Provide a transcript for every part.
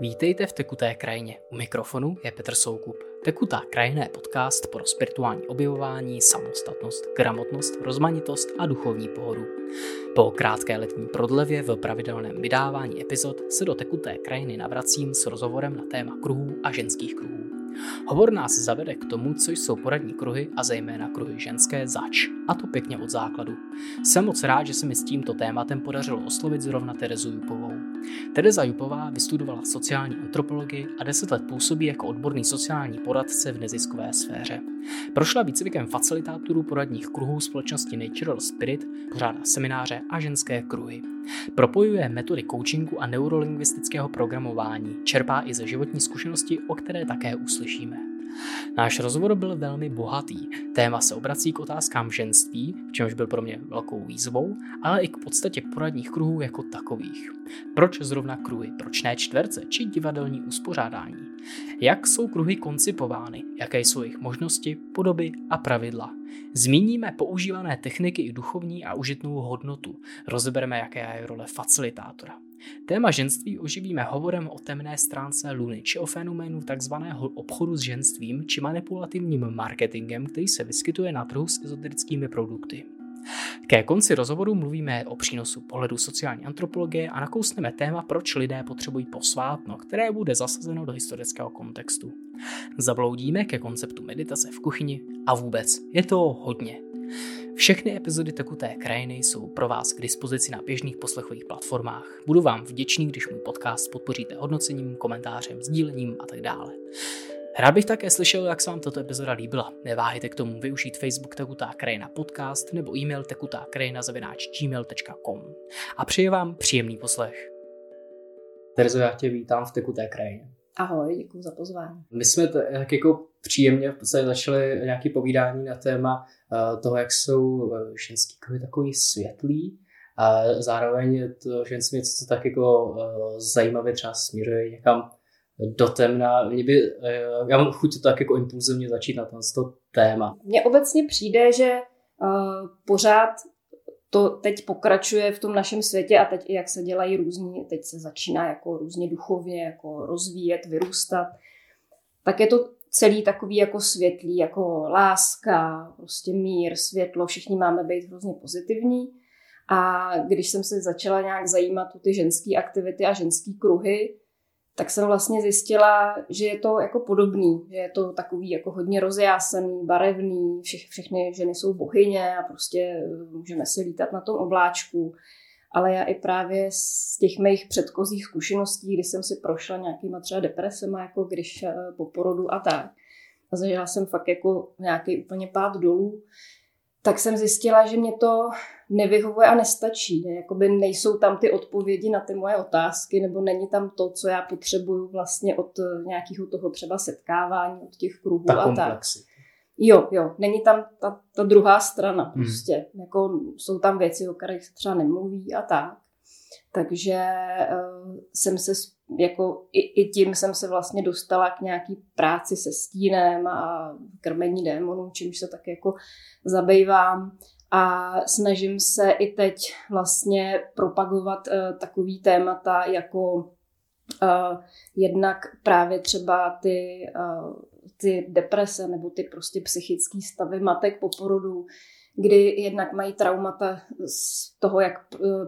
Vítejte v Tekuté krajině. U mikrofonu je Petr Soukup. Tekutá krajina je podcast pro spirituální objevování, samostatnost, gramotnost, rozmanitost a duchovní pohodu. Po krátké letní prodlevě v pravidelném vydávání epizod se do Tekuté krajiny navracím s rozhovorem na téma kruhů a ženských kruhů. Hovor nás zavede k tomu, co jsou poradní kruhy a zejména kruhy ženské zač, a to pěkně od základu. Jsem moc rád, že se mi s tímto tématem podařilo oslovit zrovna Terezu Jupovou. Tereza Jupová vystudovala sociální antropologii a deset let působí jako odborný sociální poradce v neziskové sféře. Prošla výcvikem facilitátorů poradních kruhů společnosti Natural Spirit, pořádá semináře a ženské kruhy. Propojuje metody coachingu a neurolingvistického programování, čerpá i ze životní zkušenosti, o které také uslyšíme. Náš rozhovor byl velmi bohatý. Téma se obrací k otázkám ženství, v čemž byl pro mě velkou výzvou, ale i k podstatě poradních kruhů jako takových. Proč zrovna kruhy, proč ne čtverce či divadelní uspořádání? Jak jsou kruhy koncipovány, jaké jsou jejich možnosti, podoby a pravidla? Zmíníme používané techniky i duchovní a užitnou hodnotu. Rozebereme, jaké je role facilitátora. Téma ženství oživíme hovorem o temné stránce Luny, či o fenoménu tzv. obchodu s ženstvím, či manipulativním marketingem, který se vyskytuje na trhu s ezoterickými produkty. Ke konci rozhovoru mluvíme o přínosu pohledu sociální antropologie a nakousneme téma, proč lidé potřebují posvátno, které bude zasazeno do historického kontextu. Zabloudíme ke konceptu meditace v kuchyni a vůbec je to hodně. Všechny epizody Tekuté krajiny jsou pro vás k dispozici na běžných poslechových platformách. Budu vám vděčný, když můj podcast podpoříte hodnocením, komentářem, sdílením a tak dále. Rád bych také slyšel, jak se vám tato epizoda líbila. Neváhejte k tomu využít Facebook Tekutá krajina podcast nebo e-mail tekutá krajina gmail.com. A přeji vám příjemný poslech. Terezo, já tě vítám v Tekuté krajině. Ahoj, děkuji za pozvání. My jsme tak jako příjemně v podstatě začali nějaké povídání na téma uh, toho, jak jsou uh, ženský kruhy takový světlý a zároveň to ženství něco, co tak jako uh, zajímavě třeba směřuje někam do temna. Mě by, já mám chuť to tak jako impulzivně začít na to téma. Mně obecně přijde, že pořád to teď pokračuje v tom našem světě a teď i jak se dělají různí, teď se začíná jako různě duchovně jako rozvíjet, vyrůstat, tak je to celý takový jako světlý, jako láska, prostě mír, světlo, všichni máme být hrozně pozitivní. A když jsem se začala nějak zajímat o ty ženské aktivity a ženské kruhy, tak jsem vlastně zjistila, že je to jako podobný, že je to takový jako hodně rozjásaný, barevný, vše, všechny ženy jsou bohyně a prostě eh, můžeme si lítat na tom obláčku. Ale já i právě z těch mých předchozích zkušeností, kdy jsem si prošla nějakýma třeba depresema, jako když eh, po porodu a tak, a zažila jsem fakt jako nějaký úplně pád dolů, tak jsem zjistila, že mě to nevyhovuje a nestačí. Ne? Jakoby nejsou tam ty odpovědi na ty moje otázky, nebo není tam to, co já potřebuju vlastně od eh, nějakého toho třeba setkávání, od těch kruhů ta a tak. Jo, jo, není tam ta, ta druhá strana hmm. prostě. Hmm. Jako jsou tam věci, o kterých se třeba nemluví a tak. Takže uh, jsem se jako i, i tím jsem se vlastně dostala k nějaký práci se stínem a krmení démonů, čímž se tak jako zabývám. A snažím se i teď vlastně propagovat uh, takový témata jako uh, jednak právě třeba ty, uh, ty deprese nebo ty prostě psychické stavy matek po porodu, kdy jednak mají traumata z toho, jak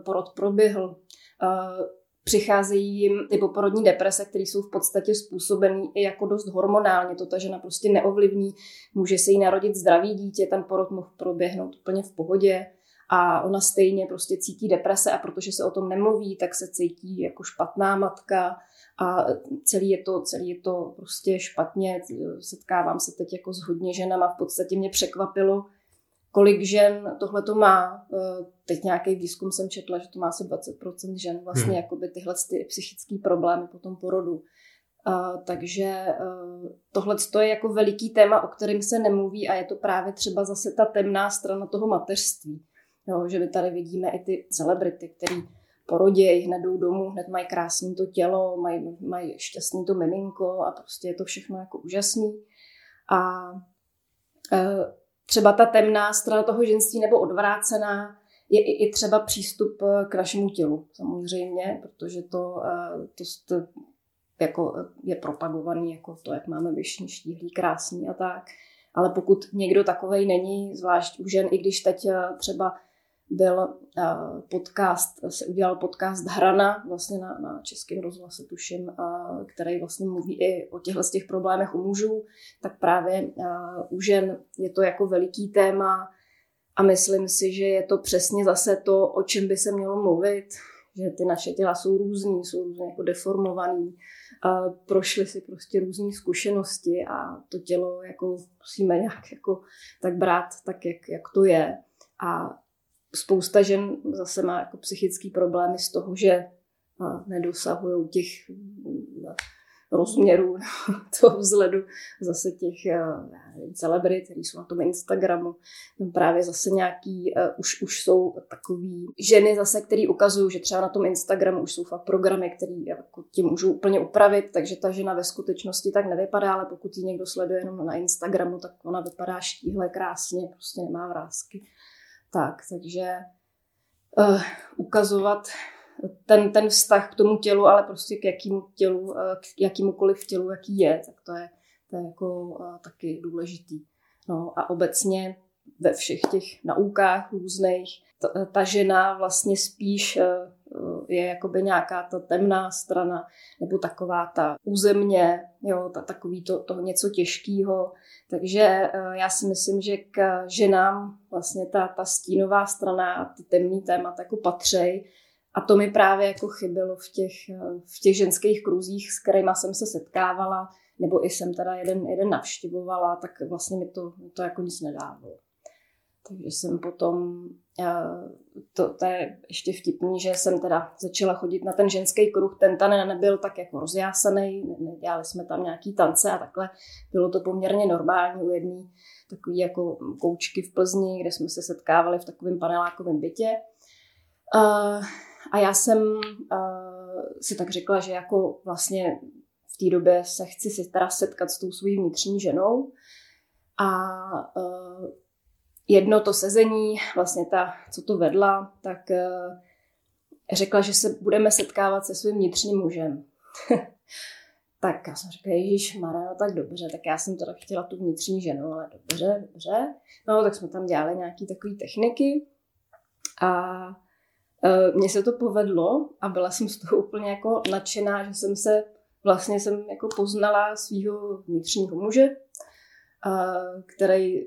porod proběhl, přicházejí jim ty poporodní deprese, které jsou v podstatě způsobené i jako dost hormonálně. To ta žena prostě neovlivní, může se jí narodit zdravý dítě, ten porod mohl proběhnout úplně v pohodě a ona stejně prostě cítí deprese a protože se o tom nemluví, tak se cítí jako špatná matka a celý je to, celý je to prostě špatně. Setkávám se teď jako s hodně ženama, v podstatě mě překvapilo, kolik žen tohle to má. Eh, teď nějaký výzkum jsem četla, že to má asi 20% žen vlastně hmm. jakoby tyhle ty psychické problémy po tom porodu. Uh, takže uh, tohle je jako veliký téma, o kterém se nemluví a je to právě třeba zase ta temná strana toho mateřství. Jo, že my tady vidíme i ty celebrity, který porodějí, hned jdou domů, hned mají krásné to tělo, mají, mají šťastný to miminko a prostě je to všechno jako úžasný. A uh, třeba ta temná strana toho ženství nebo odvrácená je i, i třeba přístup eh, k našemu tělu samozřejmě, protože to, eh, to, to jako je propagovaný jako to, jak máme vyšší štíhlý, krásný a tak. Ale pokud někdo takovej není, zvlášť u žen, i když teď eh, třeba byl eh, podcast, se udělal podcast Hrana vlastně na, na českém rozhlase, tuším, který vlastně mluví i o těchto těch problémech u mužů, tak právě u žen je to jako veliký téma a myslím si, že je to přesně zase to, o čem by se mělo mluvit, že ty naše těla jsou různý, jsou různě jako deformovaný, prošly si prostě různé zkušenosti a to tělo jako musíme nějak jako tak brát tak, jak, jak to je. A spousta žen zase má jako psychické problémy z toho, že nedosahují těch rozměrů toho vzhledu zase těch eh, celebrit, který jsou na tom Instagramu. Tam právě zase nějaký, už, už jsou takový ženy zase, který ukazují, že třeba na tom Instagramu už jsou fakt programy, které jako tím můžou úplně upravit, takže ta žena ve skutečnosti tak nevypadá, ale pokud ji někdo sleduje jenom na Instagramu, tak ona vypadá štíhle, krásně, prostě nemá vrázky. Tak, takže uh, ukazovat ten, ten vztah k tomu tělu, ale prostě k jakému tělu, eh, k jakýmukoliv tělu, jaký je, tak to je, to je jako eh, taky důležitý. No a obecně ve všech těch naukách různých, ta, ta žena vlastně spíš je jakoby nějaká ta temná strana, nebo taková ta územně, jo, ta, takový to, to něco těžkého. Takže já si myslím, že k ženám vlastně ta, ta stínová strana a ty temný témata jako patřej, a to mi právě jako chybělo v těch, v těch ženských kruzích, s kterými jsem se setkávala, nebo i jsem teda jeden, jeden navštěvovala, tak vlastně mi to, mi to jako nic nedávalo. Takže jsem potom, to, to je ještě vtipný, že jsem teda začala chodit na ten ženský kruh, ten tan nebyl tak jako rozjásaný, nedělali jsme tam nějaký tance a takhle, bylo to poměrně normální u jedné takový jako koučky v Plzni, kde jsme se setkávali v takovém panelákovém bytě. Uh, a já jsem uh, si tak řekla, že jako vlastně v té době se chci si teda setkat s tou svojí vnitřní ženou. A jedno to sezení, vlastně ta, co to vedla, tak uh, řekla, že se budeme setkávat se svým vnitřním mužem. tak já jsem řekla, Ježíš Mara, no tak dobře, tak já jsem teda chtěla tu vnitřní ženu, ale dobře, dobře. No, tak jsme tam dělali nějaké takové techniky a Eh, mně se to povedlo a byla jsem z toho úplně jako nadšená, že jsem se vlastně jsem jako poznala svého vnitřního muže, eh, který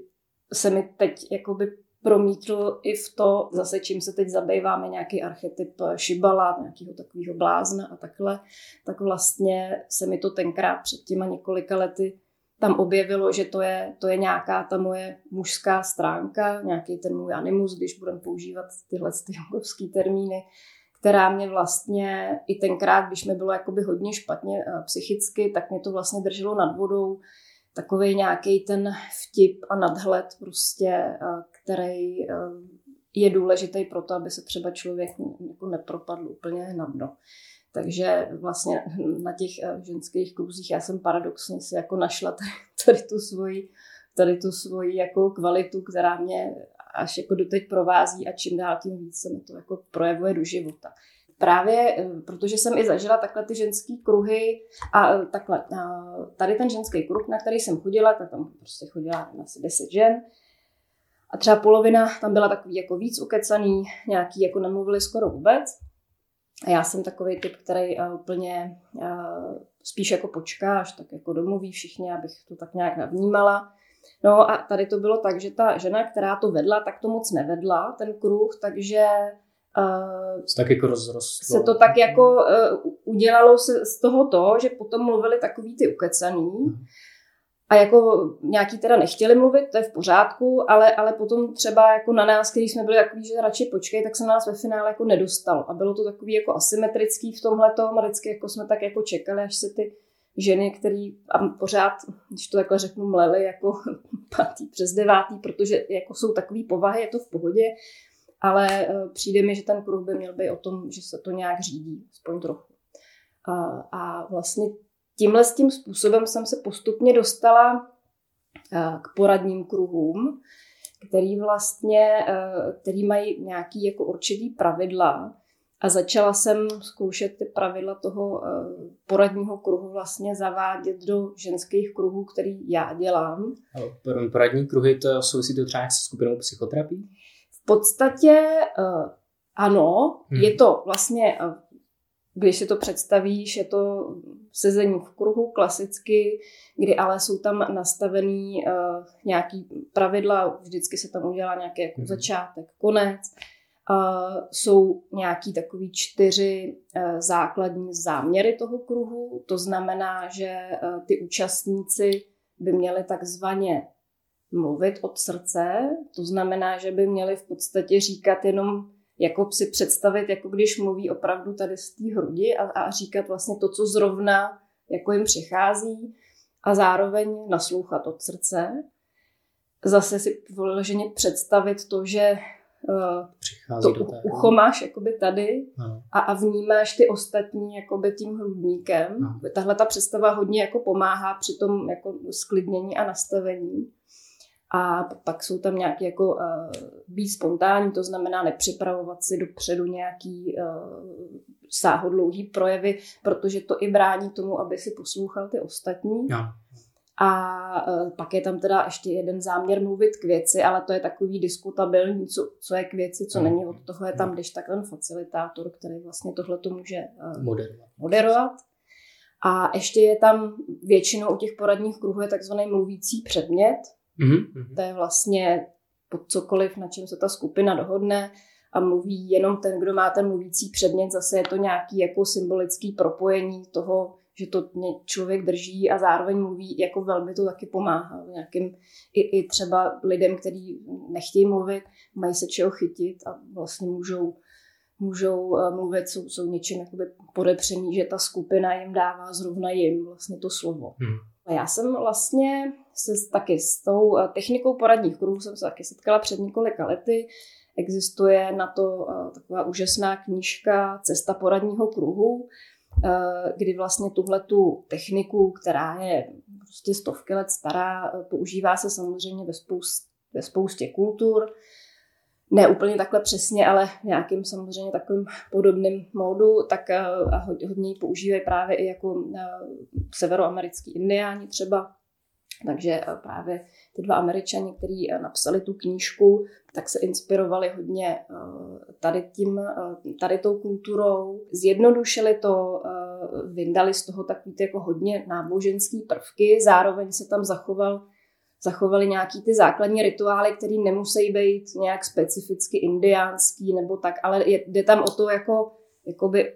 se mi teď jakoby promítl i v to, zase čím se teď zabýváme, nějaký archetyp šibala, nějakého takového blázna a takhle, tak vlastně se mi to tenkrát před těma několika lety tam objevilo, že to je, to je nějaká ta moje mužská stránka, nějaký ten můj animus, když budeme používat tyhle ty termíny, která mě vlastně i tenkrát, když mi bylo jakoby hodně špatně eh, psychicky, tak mě to vlastně drželo nad vodou, takový nějaký ten vtip a nadhled prostě, eh, který eh, je důležitý pro to, aby se třeba člověk jako nepropadl úplně na dno. Takže vlastně na těch eh, ženských kruzích já jsem paradoxně si jako našla tady, tu svoji tady tu svoji jako kvalitu, která mě až jako doteď provází a čím dál tím víc se mi to jako projevuje do života. Právě eh, protože jsem i zažila takhle ty ženské kruhy a eh, takhle, tady ten ženský kruh, na který jsem chodila, tak tam prostě chodila asi 10 žen a třeba polovina tam byla takový jako víc ukecaný, nějaký jako nemluvili skoro vůbec a já jsem takový typ, který uh, úplně spíš jako počká, až tak jako domluví všichni, abych to tak nějak navnímala. No a tady to bylo tak, že ta žena, která to vedla, tak to moc nevedla, ten kruh, takže Uh, tak jako rozrostlo. Se to tak jako uh, udělalo se z toho to, že potom mluvili takový ty ukecený. Hmm. A jako nějaký teda nechtěli mluvit, to je v pořádku, ale, ale potom třeba jako na nás, když jsme byli takový, že radši počkej, tak se na nás ve finále jako nedostalo. A bylo to takový jako asymetrický v tomhle a vždycky jako jsme tak jako čekali, až se ty ženy, který a pořád, když to takhle řeknu, mleli jako pátý přes devátý, protože jako jsou takový povahy, je to v pohodě, ale eh, přijde mi, že ten kruh by měl být o tom, že se to nějak řídí, aspoň trochu. A, vlastně tímhle s tím způsobem jsem se postupně dostala eh, k poradním kruhům, který vlastně, eh, který mají nějaký jako určitý pravidla A začala jsem zkoušet ty pravidla toho poradního kruhu vlastně zavádět do ženských kruhů, který já dělám. Poradní kruhy, to souvisí to třeba se skupinou psychoterapii? V podstatě uh, ano, hmm. je to vlastně, uh, když si to představíš, je to sezení v kruhu klasicky, kdy ale jsou tam nastavený uh, nějaký pravidla, vždycky se tam udělá nějaký jako hmm. začátek, konec. Uh, jsou nějaký takový čtyři uh, základní záměry toho kruhu. To znamená, že uh, ty účastníci by měli takzvaně mluvit od srdce. To znamená, že by měli v podstatě říkat jenom jako si představit, jako když mluví opravdu tady z té hrudi a, a říkat vlastně to, co zrovna jako jim přichází a zároveň naslouchat od srdce. Zase si vyloženě představit to, že uh, Přichází to ucho máš jakoby tady a, a vnímáš ty ostatní jakoby tím hrudníkem. No. Tahle ta představa hodně jako pomáhá při tom jako sklidnění a nastavení. A pak jsou tam nějaké jako uh, být spontánní, to znamená nepřipravovat si dopředu nějaký uh, sáhodlouhý projevy, protože to i brání tomu, aby si poslouchal ty ostatní. No. A uh, pak je tam teda ještě jeden záměr mluvit k věci, ale to je takový diskutabilní, co, co je k věci, co no. není. Od toho je tam, když tak ten facilitátor, který vlastně tohle to může uh, moderovat. moderovat. A ještě je tam většinou u těch poradních kruhů je takzvaný mluvící předmět, Mm-hmm. To je vlastně pod cokoliv, na čem se ta skupina dohodne a mluví jenom ten, kdo má ten mluvící předmět. Zase je to nějaký jako symbolický propojení toho, že to člověk drží a zároveň mluví, jako velmi to taky pomáhá. Nějakým, i, i třeba lidem, kteří nechtějí mluvit, mají se čeho chytit a vlastně můžou můžou eh, mluvit, jsou, jsou něčím jakoby podepřený, že ta skupina jim dává zrovna jim vlastně to slovo. Hmm. A já jsem vlastně se taky s tou eh, technikou poradních kruhů jsem se taky setkala před několika lety. Existuje na to eh, taková úžasná knížka Cesta poradního kruhu, eh, kdy vlastně tuhle tu techniku, která je prostě stovky let stará, používá se samozřejmě ve, spoust, ve spoustě kultur. Ne úplně takhle přesně, ale nějakým samozřejmě takovým podobným módu, tak hodně ji používají právě i jako severoamerický indiáni třeba, takže eh, právě ty dva američani, kteří eh, napsali tu knížku, tak se inspirovali hodně eh, tady, tím, tady tou kulturou, zjednodušili to, vyndali z toho takový jako hodně náboženský prvky, zároveň se tam zachoval zachovali nějaký ty základní rituály, které nemusí být nějak specificky indiánský nebo tak, ale jde tam o to jako jakoby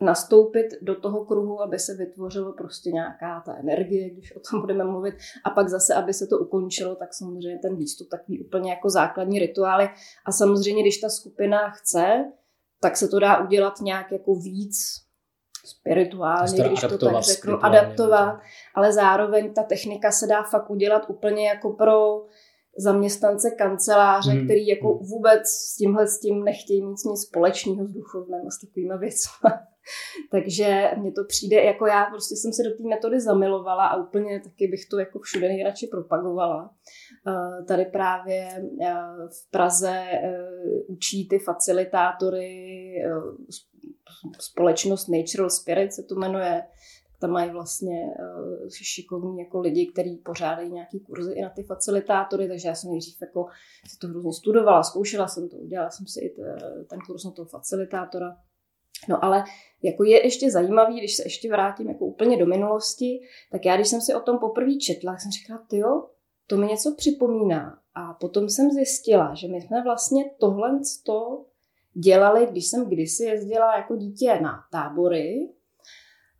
nastoupit do toho kruhu, aby se vytvořilo prostě nějaká ta energie, když o tom budeme mluvit, a pak zase, aby se to ukončilo, tak samozřejmě ten výstup takový úplně jako základní rituály. A samozřejmě, když ta skupina chce, tak se to dá udělat nějak jako víc spirituálně, když to tak řeknu, adaptovat, ale zároveň ta technika se dá fakt udělat úplně jako pro zaměstnance kanceláře, hmm. který jako hmm. vůbec s tímhle s tím nechtějí mít nic společného s duchovnem a s takovými věcmi. Takže mně to přijde, jako já prostě jsem se do té metody zamilovala a úplně taky bych to jako všude nejradši propagovala. Eh, tady právě eh, v Praze eh, učí ty facilitátory společnost Natural Spirit se to jmenuje, tam mají vlastně uh, šikovní jako lidi, kteří pořádají nějaký kurzy i na ty facilitátory, takže já jsem nejdřív jako si to hrozně studovala, zkoušela jsem to, udělala jsem si i ten kurz na toho facilitátora. No ale jako je ještě zajímavý, když se ještě vrátím jako úplně do minulosti, tak já, když jsem si o tom poprvé četla, tak jsem říkala, ty jo, to mi něco připomíná. A potom jsem zjistila, že my jsme vlastně tohle to dělali, když jsem kdysi jezdila jako dítě na tábory,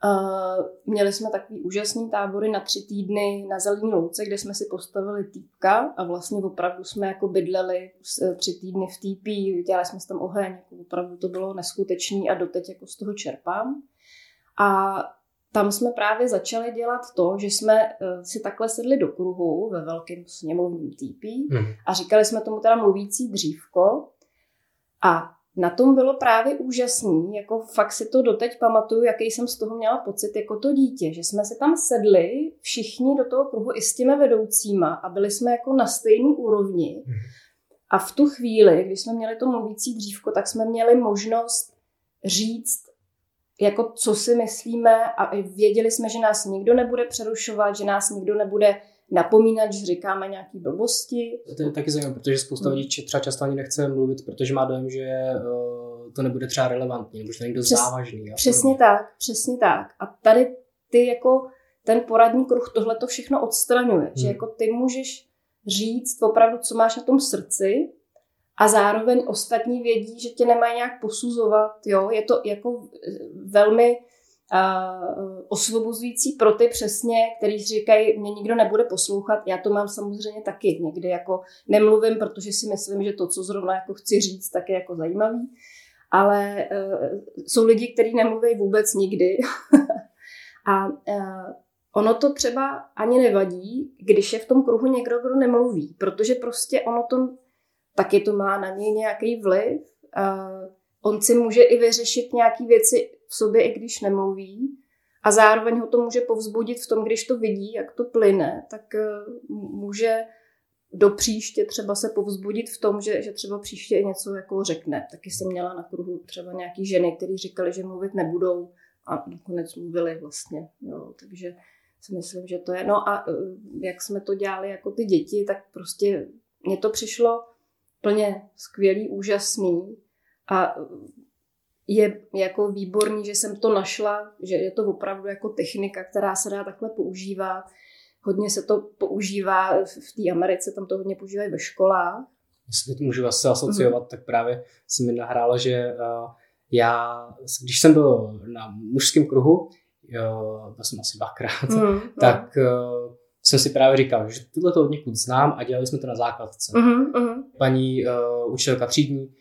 Uh, měli jsme takový úžasný tábory na tři týdny na Zelený louce, kde jsme si postavili týpka a vlastně opravdu jsme jako bydleli tři týdny v týpí, dělali jsme tam oheň, jako opravdu to bylo neskutečný a doteď jako z toho čerpám. A tam jsme právě začali dělat to, že jsme uh, si takhle sedli do kruhu ve velkém sněmovním týpí hmm. a říkali jsme tomu teda mluvící dřívko a na tom bylo právě úžasný, jako fakt si to doteď pamatuju, jaký jsem z toho měla pocit jako to dítě, že jsme se tam sedli všichni do toho kruhu i s těmi vedoucíma a byli jsme jako na stejné úrovni. Mhm. A v tu chvíli, když jsme měli to mluvící dřívko, tak jsme měli možnost říct, jako co si myslíme a věděli jsme, že nás nikdo nebude přerušovat, že nás nikdo nebude napomínat, že říkáme nějaké blbosti. To je taky zajímavé, protože spousta hmm. lidí třeba často ani nechce mluvit, protože má dojem, že uh, to nebude třeba relevantní, nebo že to dost Přes, závažný. Přesně tak, přesně tak. A tady ty jako ten poradní kruh tohle to všechno odstraňuje, hmm. že jako ty můžeš říct opravdu, co máš na tom srdci a zároveň ostatní vědí, že tě nemají nějak posuzovat, jo, je to jako velmi uh, osvobozující pro ty přesně, který říkají, mě nikdo nebude poslouchat, já to mám samozřejmě taky někdy, jako nemluvím, protože si myslím, že to, co zrovna jako chci říct, tak je jako zajímavý, ale uh, jsou lidi, kteří nemluví vůbec nikdy. A uh, ono to třeba ani nevadí, když je v tom kruhu někdo, kdo nemluví, protože prostě ono to taky to má na něj nějaký vliv. On si může i vyřešit nějaké věci v sobě, i když nemluví. A zároveň ho to může povzbudit v tom, když to vidí, jak to plyne, tak uh, může do příště třeba se povzbudit v tom, že, že třeba příště něco jako řekne. Taky jsem měla na kruhu třeba nějaký ženy, které říkali, že mluvit nebudou a nakonec mluvili vlastně. Jo, takže si myslím, že to je. No a uh, jak jsme to dělali jako ty děti, tak prostě mně to přišlo plně skvělý, úžasný a je jako výborný, že jsem to našla, že je to opravdu jako technika, která se dá takhle používat. Hodně se to používá v té Americe, tam to hodně používají ve školách. Jestli to můžu asi asociovat, mm. tak právě se mi nahrálo, že uh, já, když jsem byl na mužském kruhu, jo, byl jsem asi dvakrát, mm, tak uh, jsem si právě říkal, že tohle to od někud znám a dělali jsme to na základce. Uh-huh, uh-huh. Paní uh, učitelka třídní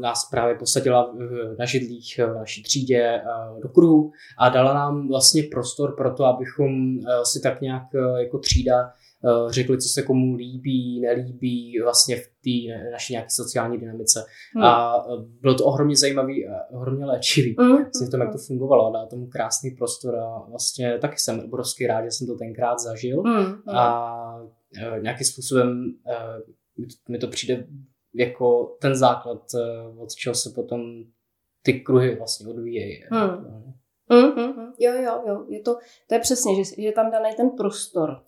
nás právě posadila na židlích v naší třídě uh, do kruhu a dala nám vlastně prostor pro to, abychom si tak nějak jako třída Eh, řekli, co se komu líbí, nelíbí vlastně v té naší nějaké sociální dynamice. Hmm. A eh, bylo to ohromně zajímavý, ohromně léčivý. Hmm. Vlastně v tom, jak to fungovalo, dá tomu krásný prostor a vlastně taky jsem obrovský rád, že jsem to tenkrát zažil hmm. a eh, nějakým způsobem mi to přijde jako ten základ, od čeho se potom ty kruhy vlastně odvíjejí. Hmm. Mm, mm, mm. Jo, jo, jo. Je to, to je přesně, že, že je tam daný ten prostor.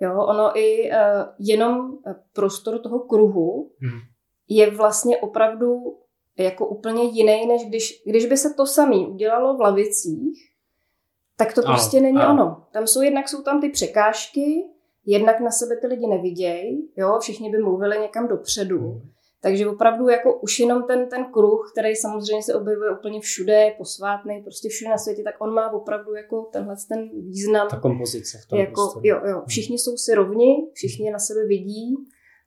Jo, ono i uh, jenom prostor toho kruhu hmm. je vlastně opravdu jako úplně jiný, než když, když by se to samý udělalo v lavicích, tak to ano, prostě není ano. ono. Tam jsou jednak jsou tam ty překážky, jednak na sebe ty lidi nevidějí, jo, všichni by mluvili někam dopředu. Hmm. Takže opravdu jako už jenom ten, ten kruh, který samozřejmě se objevuje úplně všude, je posvátný, prostě všude na světě, tak on má opravdu jako tenhle ten význam. Ta kompozice v tom jako, prostě. Jo, jo, hmm. všichni jsou si rovni, všichni na sebe vidí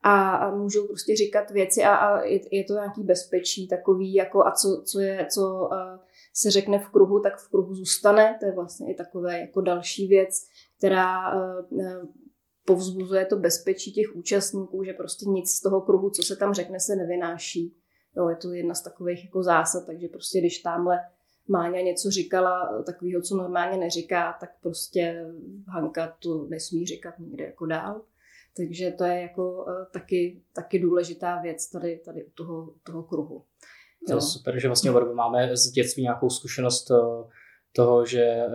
a, a můžou prostě říkat věci a, a je, je to nějaký bezpečí takový, jako a co, co je, co uh, se řekne v kruhu, tak v kruhu zůstane. To je vlastně i takové jako další věc, která uh, povzbuzuje to bezpečí těch účastníků, že prostě nic z toho kruhu, co se tam řekne, se nevynáší. Jo, je to jedna z takových jako zásad, takže prostě když tamhle Máňa něco říkala takového, co normálně neříká, tak prostě Hanka to nesmí říkat nikde jako dál. Takže to je jako uh, taky, taky důležitá věc tady, tady u toho, toho kruhu. To je super, že vlastně oba máme z dětství nějakou zkušenost uh, toho, že uh,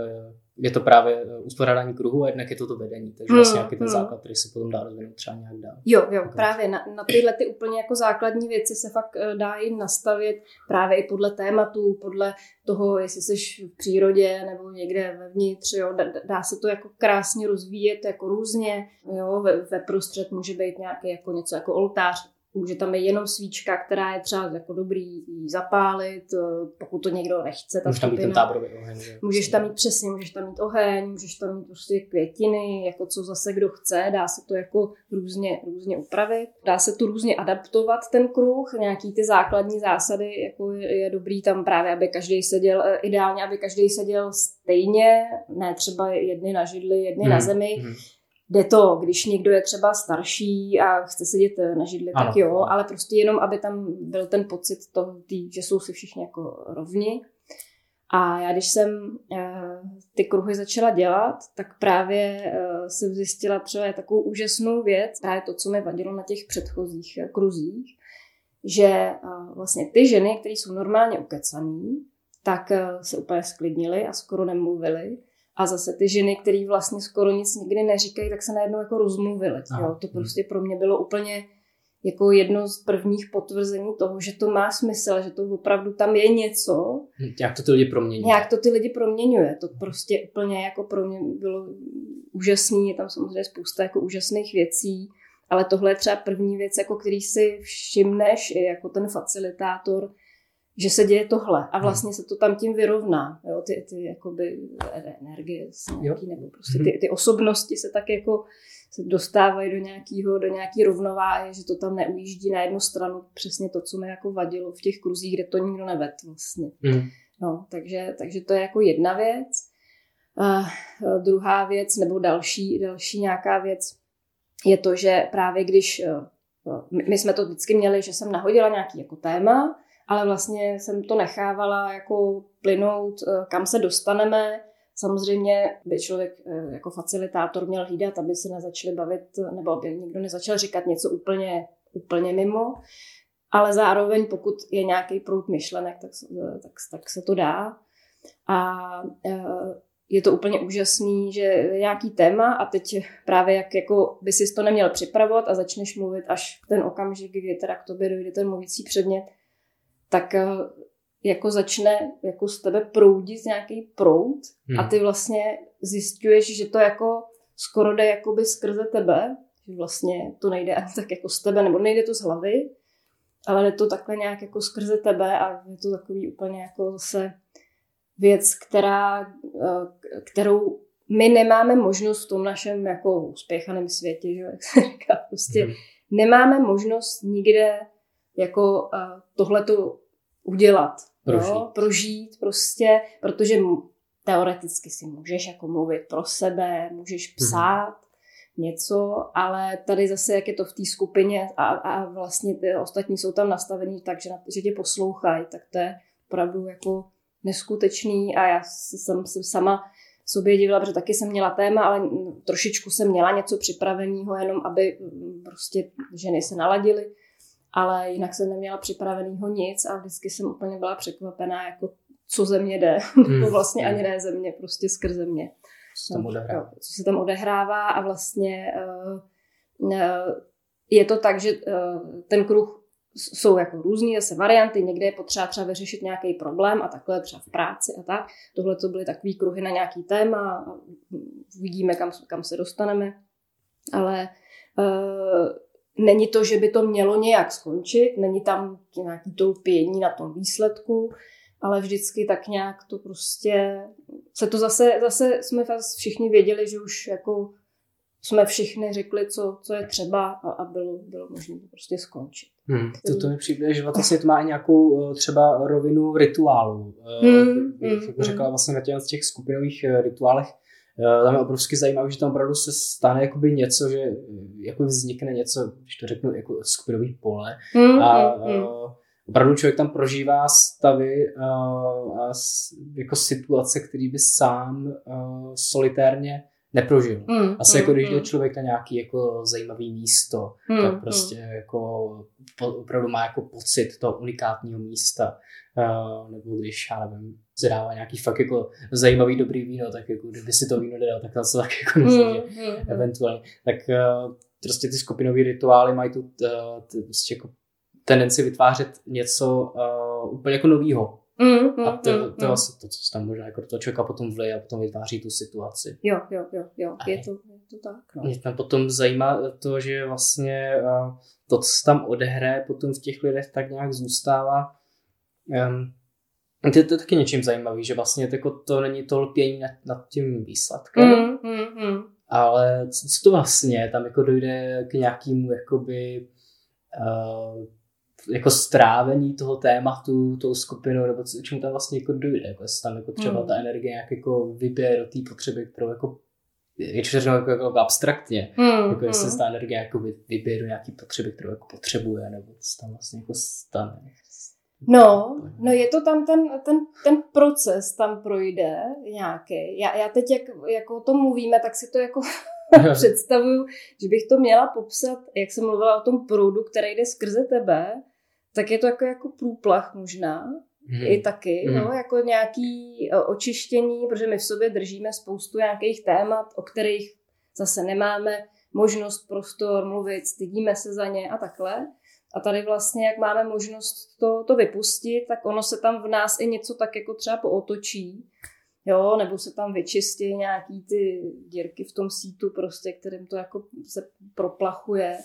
je to právě eh, uspořádání kruhu a jednak je to to vedení. Takže hmm, vlastně nějaký ten hmm. základ, který se potom dá rozvinout třeba nějak dál. Jo, jo, právě na, na tyhle ty úplně jako základní věci se fakt eh, dá i nastavit právě i podle tématu, podle toho, jestli jsi v přírodě nebo někde vevnitř, jo, dá, dá se to jako krásně rozvíjet jako různě, jo, ve, ve prostřed může být nějaký jako něco jako oltář, Může tam být jenom svíčka, která je třeba jako dobrý jí zapálit, eh, pokud to někdo nechce. Ta můžeš tam mít ten táborový oheň. Že? Můžeš tam mít přesně, můžeš tam mít oheň, můžeš tam mít prostě květiny, jako co zase kdo chce, dá se to jako různě, různě upravit. Dá se to různě adaptovat ten kruh, nějaký ty základní zásady, jako je, je dobrý tam právě, aby každý seděl, eh, ideálně, aby každý seděl stejně, ne třeba jedny na židli, jedny hmm. na zemi. Hmm Jde to, když někdo je třeba starší a chce sedět na židli, ano. tak jo, ale prostě jenom, aby tam byl ten pocit toho, tý, že jsou si všichni jako rovni. A já, když jsem eh, ty kruhy začala dělat, tak právě eh, jsem zjistila třeba takovou úžasnou věc, právě to, co mi vadilo na těch předchozích eh, kruzích, že vlastně ty ženy, které jsou normálně ukecané, tak eh, se úplně sklidnili a skoro nemluvili. A zase ty ženy, které vlastně skoro nic nikdy neříkají, tak se najednou jako rozmluvily. Jo? To prostě pro mě bylo úplně jako jedno z prvních potvrzení toho, že to má smysl, že to opravdu tam je něco. Hm, jak to ty lidi proměňuje. Jak to ty lidi proměňuje. To prostě úplně jako pro mě bylo úžasný. Je tam samozřejmě spousta jako úžasných věcí, ale tohle je třeba první věc, jako který si všimneš i jako ten facilitátor, že se děje tohle a vlastně se to tam tím vyrovná. Jo? Ty, ty jakoby energie nějaký, nebo prostě ty, ty osobnosti se tak jako se dostávají do nějakého, do nějaký rovnováhy, že to tam neujíždí na jednu stranu přesně to, co mi jako vadilo v těch kruzích, kde to nikdo neved vlastně. Mm. No, takže, takže to je jako jedna věc. A druhá věc, nebo další, další nějaká věc, je to, že právě když eh, my jsme to vždycky měli, že jsem nahodila nějaký jako téma, ale vlastně jsem to nechávala jako plynout, eh, kam se dostaneme. Samozřejmě by člověk eh, jako facilitátor měl hlídat, aby se nezačali bavit, nebo aby někdo nezačal říkat něco úplně, úplně mimo. Ale zároveň, pokud je nějaký proud myšlenek, tak, tak, tak se to dá. A je to úplně úžasný, že nějaký téma a teď právě jak jako by si to neměl připravovat a začneš mluvit až ten okamžik, kdy teda k tobě dojde ten mluvící předmět, tak eh, jako začne jako z tebe proudit nějaký proud hmm. a ty vlastně zjistuješ, že to jako skoro jde jakoby skrze tebe, že vlastně to nejde ani tak jako z tebe, nebo nejde to z hlavy, ale jde to takhle nějak jako skrze tebe a je to takový úplně jako zase věc, která, eh, kterou my nemáme možnost v tom našem jako uspěchaném světě, že, jak se říká, prostě mm. nemáme možnost nikde jako uh, tohleto udělat. Prožít. Jo? Prožít prostě, protože teoreticky si můžeš jako mluvit pro sebe, můžeš mhm. psát mm. něco, ale tady zase, jak je to v té skupině a, a vlastně ty ostatní jsou tam nastavení tak, že, že tě poslouchají, tak to je opravdu jako neskutečný a já jsem se sama sobě divila, protože taky jsem měla téma, ale trošičku jsem měla něco připraveného, jenom aby prostě ženy se naladily ale jinak jsem neměla připraveného nic a vždycky jsem úplně byla překvapená, jako co ze mě jde. Hmm. to vlastně ani ne ze mě, prostě skrze mě. Co, tam odehrává. co se tam odehrává a vlastně uh, uh, je to tak, že uh, ten kruh jsou jako různé zase varianty, někde je potřeba třeba vyřešit nějaký problém a takhle třeba v práci a tak. Tohle to byly takový kruhy na nějaký téma uvidíme, kam, kam se dostaneme. Ale Není to, že by to mělo nějak skončit, není tam nějaký to lpění na tom výsledku, ale vždycky tak nějak to prostě se to zase, zase jsme všichni věděli, že už jako jsme všichni řekli, co, co je třeba a, a bylo, bylo možné to prostě skončit. Hmm, to, to mi přijde, že vlastně to má nějakou eh, třeba rovinu rituálu. Eh, hmm, jak hmm, řekla hmm. vlastně na těch, těch skupinových eh, rituálech, tam je obrovsky zajímavé, že tam opravdu se stane jakoby něco, že eh, jako vznikne něco, když to řeknu, jako skupinový pole mm, a mm, mm. opravdu člověk tam prožívá stavy a, a jako situace, který by sám uh, solitérně neprožil. Mm, Asi mm, jako když jde mm. člověk na nějaký jako zajímavý místo, mm, tak prostě mm. jako opravdu má jako pocit toho unikátního místa. Uh, nebo když, já nevím, zadává nějaký fakt jako zajímavý dobrý víno, tak jako kdyby si to víno nedal, tak tam se tak jako nezažije, mm, mm, eventuálně. Tak uh, prostě ty skupinové rituály mají tu uh, prostě jako tendenci vytvářet něco uh, úplně jako novýho. Mm, mm, a to, mm, to je vlastně to, co se tam možná jako do toho člověka potom vleje a potom vytváří tu situaci. Jo, jo, jo, jo. Je, to, je to tak. No. Mě tam potom zajímá to, že vlastně uh, to, co se tam odehraje potom v těch lidech, tak nějak zůstává. Um, to je to taky něčím zajímavý, že vlastně jako to není to lpění nad, nad tím výsledkem, mm, mm, mm. ale co, co to vlastně, tam jako dojde k nějakému jakoby uh, jako strávení toho tématu, tou skupinou, nebo co, čemu tam vlastně jako dojde, jako jestli tam jako třeba mm. ta energie nějak jako vybije do té potřeby, kterou jako je řečeno jako, jako abstraktně, mm, jako jestli mm. ta energie jako vybije do nějaké potřeby, kterou jako potřebuje, nebo co tam vlastně jako stane. No, no je to tam ten, ten, ten proces tam projde nějaký. Já, já teď, jak, jak o tom mluvíme, tak si to jako představuju, že bych to měla popsat, jak jsem mluvila o tom proudu, který jde skrze tebe, tak je to jako, jako průplach možná, hmm. i taky, hmm. no, jako nějaký očištění, protože my v sobě držíme spoustu nějakých témat, o kterých zase nemáme možnost, prostor mluvit, stydíme se za ně a takhle. A tady vlastně, jak máme možnost to, to vypustit, tak ono se tam v nás i něco tak jako třeba pootočí, jo, nebo se tam vyčistí nějaký ty dírky v tom sítu prostě, kterým to jako se proplachuje.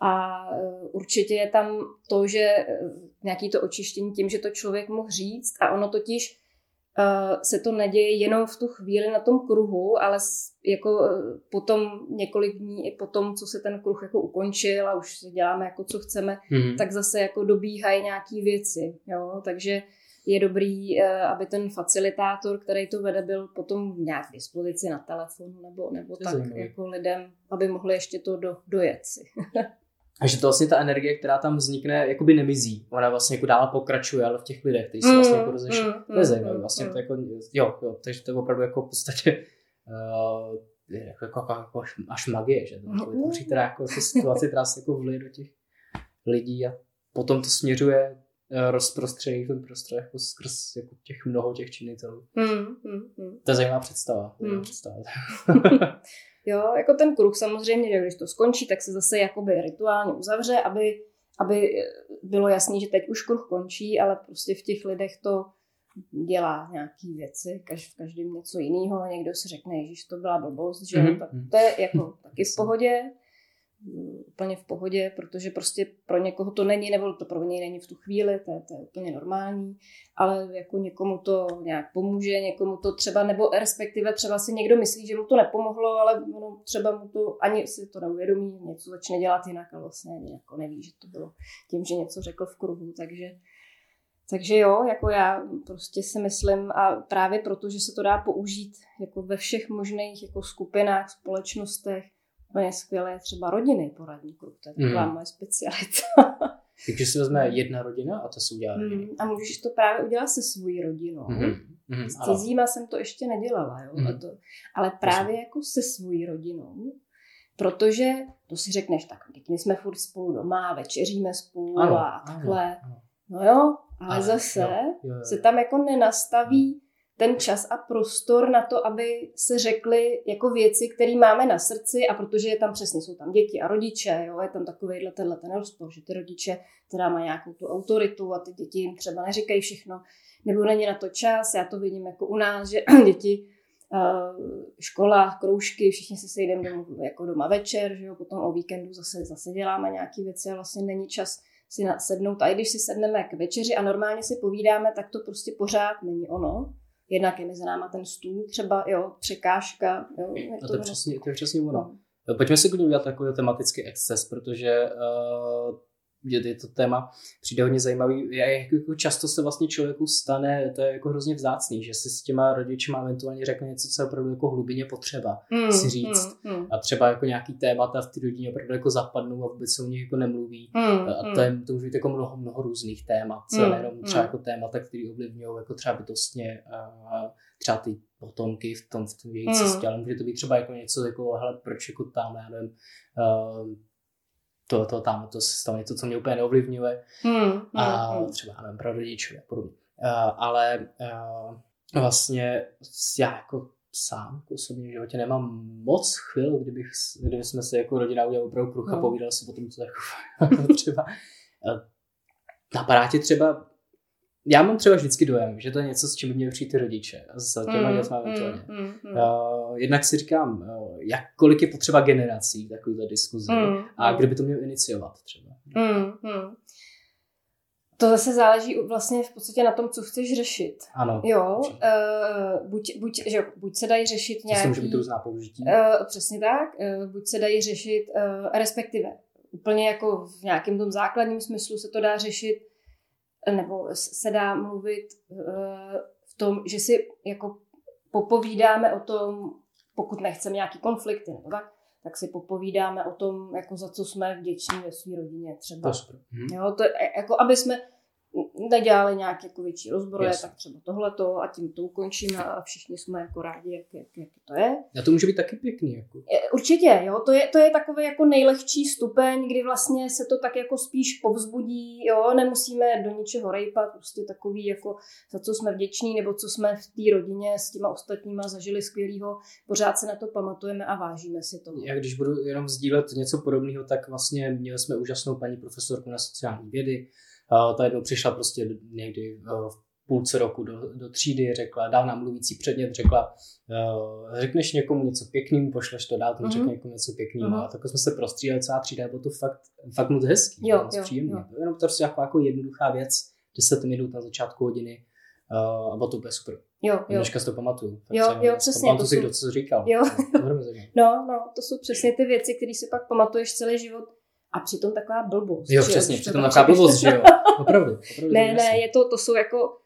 A e, určitě je tam to, že e, nějaký to očištění tím, že to člověk mohl říct a ono totiž uh, se to neděje jenom v tu chvíli na tom kruhu, ale jako potom několik dní i potom, co se ten kruh jako ukončil a už děláme jako co chceme, mm-hmm. tak zase jako dobíhají nějaký věci, jo, takže je dobrý, aby ten facilitátor, který to vede, byl potom nějak k dispozici na telefonu nebo, nebo tak jako lidem, aby mohli ještě to do, dojet si. A že to vlastně ta energie, která tam vznikne, jakoby nemizí. Ona vlastně jako dál pokračuje, ale v těch lidech, kteří se vlastně jako rozešli. Mm, to je mm, zajímavé. Mm, vlastně to jako, jo, jo, takže to je opravdu jako v podstatě uh, jako, jako, jako, až magie, že to, to vytvoří teda jako, jako situaci, která se jako vlije do těch lidí a potom to směřuje uh, rozprostřený v tom prostoru jako skrz jako těch mnoho těch činitelů. Mm, mm, mm. To je zajímavá představa. Mm. představa. Jo, jako ten kruh samozřejmě, že když to skončí, tak se zase jakoby rituálně uzavře, aby, aby bylo jasný, že teď už kruh končí, ale prostě v těch lidech to dělá nějaký věci, každý, v každém něco jiného, někdo si řekne, že to byla blbost, že mm-hmm. tak to je jako taky v pohodě, úplně v pohodě, protože prostě pro někoho to není, nebo to pro něj není v tu chvíli, to je, to je úplně normální, ale jako někomu to nějak pomůže, někomu to třeba, nebo respektive třeba si někdo myslí, že mu to nepomohlo, ale ono třeba mu to ani si to neuvědomí, něco začne dělat jinak a vlastně ani jako neví, že to bylo tím, že něco řekl v kruhu, takže takže jo, jako já prostě si myslím a právě proto, že se to dá použít jako ve všech možných jako skupinách, společnostech, úplně skvělé třeba rodinný poradní klub, to je taková mm. moje specialita. Takže si vezme jedna rodina a to se udělá mm, A můžeš to právě udělat se svojí rodinou. Mm. Mm, s cizíma jsem to ještě nedělala, jo, mm. to, ale právě jako se svojí rodinou, protože to si řekneš, tak my jsme furt spolu doma, večeříme spolu ano, a takhle. Ano, ano. No jo, ale, ale zase jo, jo, jo. se tam jako nenastaví ten čas a prostor na to, aby se řekly jako věci, které máme na srdci a protože je tam přesně, jsou tam děti a rodiče, jo, je tam takovýhle tenhle ten rozpor, že ty rodiče teda mají nějakou tu autoritu a ty děti jim třeba neříkají všechno, nebo není na to čas, já to vidím jako u nás, že děti škola, kroužky, všichni se sejdeme domů, jako doma večer, že jo, potom o víkendu zase, zase děláme nějaké věci a vlastně není čas si sednout. A i když si sedneme k večeři a normálně si povídáme, tak to prostě pořád není ono. Jednak je mezi náma ten stůl, třeba jo, překážka. Jo, je to, to, je přesně, to je přesně ono. No. Pojďme si klidně udělat takový tematický exces, protože uh, je, je to téma přijde hodně zajímavý. Jak jako často se vlastně člověku stane, to je jako hrozně vzácný, že si s těma rodičima eventuálně řekne něco, co je opravdu jako hlubině potřeba mm, si říct. Mm, mm. A třeba jako nějaký témata v té rodině opravdu jako zapadnou a vůbec se o nich jako nemluví. Mm, a to, je, to může být jako mnoho, mnoho různých témat, mm, jenom třeba mm. jako témata, které ovlivňují jako třeba bytostně a třeba ty potomky v tom, v tom jejich mm. cestě, ale může to být třeba jako něco jako, hele, proč jako tam, já nevím, uh, to, to tam, to se stalo něco, co mě úplně neovlivňuje. Hmm, a hmm. třeba, nevím, pro rodičů a podobně. Uh, ale uh, vlastně já jako sám osobně v životě nemám moc chvil, kdybych, kdyby jsme se jako rodina udělali opravdu průch a povídali si o tom, co jako třeba napadá ti třeba já mám třeba vždycky dojem, že to je něco, s čím by měli přijít ty rodiče. S těma mm, dětma mm, mm, mm. Uh, jednak si říkám, uh, jak, kolik je potřeba generací takovýhle diskuzi mm, a mm. kde by to měl iniciovat třeba. Mm, mm. To zase záleží vlastně v podstatě na tom, co chceš řešit. Ano. Jo, uh, buď, buď, že, buď se dají řešit nějaký... To může být různá použití. Uh, přesně tak. Uh, buď se dají řešit, uh, respektive úplně jako v nějakém tom základním smyslu se to dá řešit nebo se dá mluvit eh, v tom, že si jako popovídáme o tom, pokud nechceme nějaký konflikty nebo tak, tak si popovídáme o tom, jako za co jsme vděční ve své rodině třeba. To mhm. Jo, to, jako aby jsme nedělali nějak jako větší rozbroje, yes. tak třeba tohleto a tím to ukončíme a všichni jsme jako rádi, jak, jak, jak to je. A to může být taky pěkný. Jako. Určitě, jo, to je, to je takový jako nejlehčí stupeň, kdy vlastně se to tak jako spíš povzbudí, jo, nemusíme do ničeho rejpat, prostě takový jako za co jsme vděční, nebo co jsme v té rodině s těma ostatníma zažili skvělýho, pořád se na to pamatujeme a vážíme si to. Já když budu jenom sdílet něco podobného, tak vlastně měli jsme úžasnou paní profesorku na sociální vědy, ta jednou přišla prostě někdy v půlce roku do, do třídy, řekla, dál nám mluvící předmět, řekla, uh, řekneš někomu něco pěkným, pošleš to dál, ten mm-hmm. řekne někomu něco pěkným. Mm-hmm. A takhle jsme se prostřídali celá třída, bylo to fakt, fakt moc hezký, jo, moc jo, příjemný. Jo. Jenom to prostě jako, jako jednoduchá věc, 10 minut na začátku hodiny, uh, a bylo to úplně super. Jo, jo. Dneška si to pamatuju. Tak jo, jo, přesně. To si, kdo co říkal. Jo. no, no, to jsou přesně ty věci, které si pak pamatuješ celý život a přitom taková blbost. Jo, přesně, přitom taková blbost, že jo. Opravdu. opravdu ne, ne, je to, to jsou jako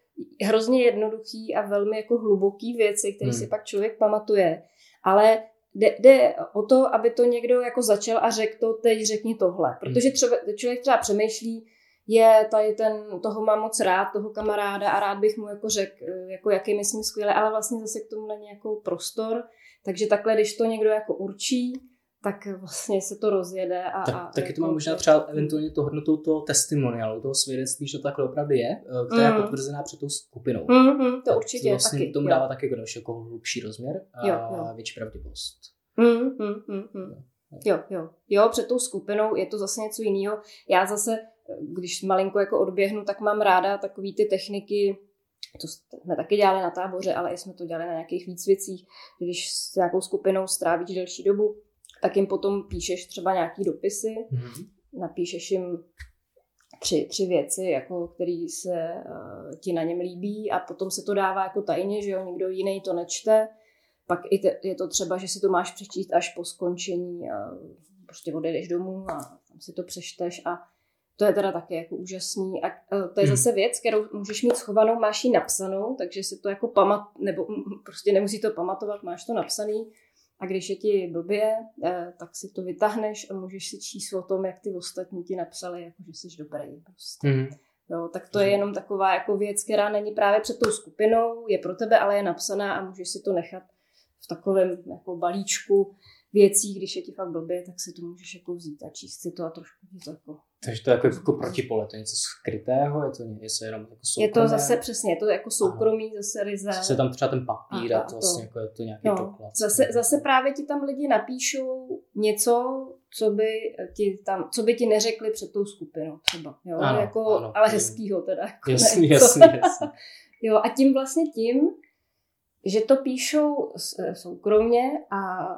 hrozně jednoduchý a velmi jako hluboký věci, které hmm. si pak člověk pamatuje. Ale jde, jde o to, aby to někdo jako začal a řekl to, teď řekni tohle. Protože hmm. třeba, člověk třeba přemýšlí, je tady ten, toho mám moc rád, toho kamaráda a rád bych mu jako řekl, jako jaký myslím skvěle, ale vlastně zase k tomu není jako prostor. Takže takhle, když to někdo jako určí, tak vlastně se to rozjede. A, tak, a taky to má možná třeba eventuálně to hodnotou toho testimoniálu, toho svědectví, že to takhle opravdu je, eh, která mm. je potvrzená před tou skupinou. Mm, to určitě to vlastně taky. tomu dává taky jako další jako hlubší rozměr a jo, jo. větší pravděpodobnost. Mm, mm, mm, mm. Jo, jo. Jo, před tou skupinou je to zase něco jiného. Já zase, když malinko jako odběhnu, tak mám ráda takový ty techniky, to jsme taky dělali na táboře, ale i jsme to dělali na nějakých výcvicích, když s nějakou skupinou strávíš delší dobu, tak jim potom píšeš třeba nějaký dopisy, mm-hmm. napíšeš jim tři, tři věci, jako, které se uh, ti na něm líbí a potom se to dává jako tajně, že jo, nikdo jiný to nečte. Pak i te, je to třeba, že si to máš přečíst až po skončení a prostě odejdeš domů a tam si to přečteš a to je teda taky jako úžasný. A uh, to je hmm. zase věc, kterou můžeš mít schovanou, máš ji napsanou, takže si to jako pamat, nebo prostě nemusí to pamatovat, máš to napsaný a když je ti blbě, eh, tak si to vytáhneš a můžeš si číst o tom, jak ty ostatní ti napsali, jako že jsi dobrý. Prostě. Mm. Jo, tak to je jenom taková jako věc, která není právě před tou skupinou, je pro tebe, ale je napsaná a můžeš si to nechat v takovém jako balíčku věcí, když je ti fakt blbě, tak si to můžeš jako vzít a číst si to a trošku to jako takže to je jako, jako protipole, to je něco skrytého, je to něco jenom jako soukromé. Je to zase přesně, je to jako soukromí, Aha. zase ryze. Zase tam třeba ten papír a, a to, vlastně jako je to nějaký no, doklad. Zase, zase právě ti tam lidi napíšou něco, co by ti tam, co by ti neřekli před tou skupinou třeba, jo, ano, jako, ano, ale hezkýho teda. Jako jasný, jasný, jasný. jo, a tím vlastně tím, že to píšou soukromně a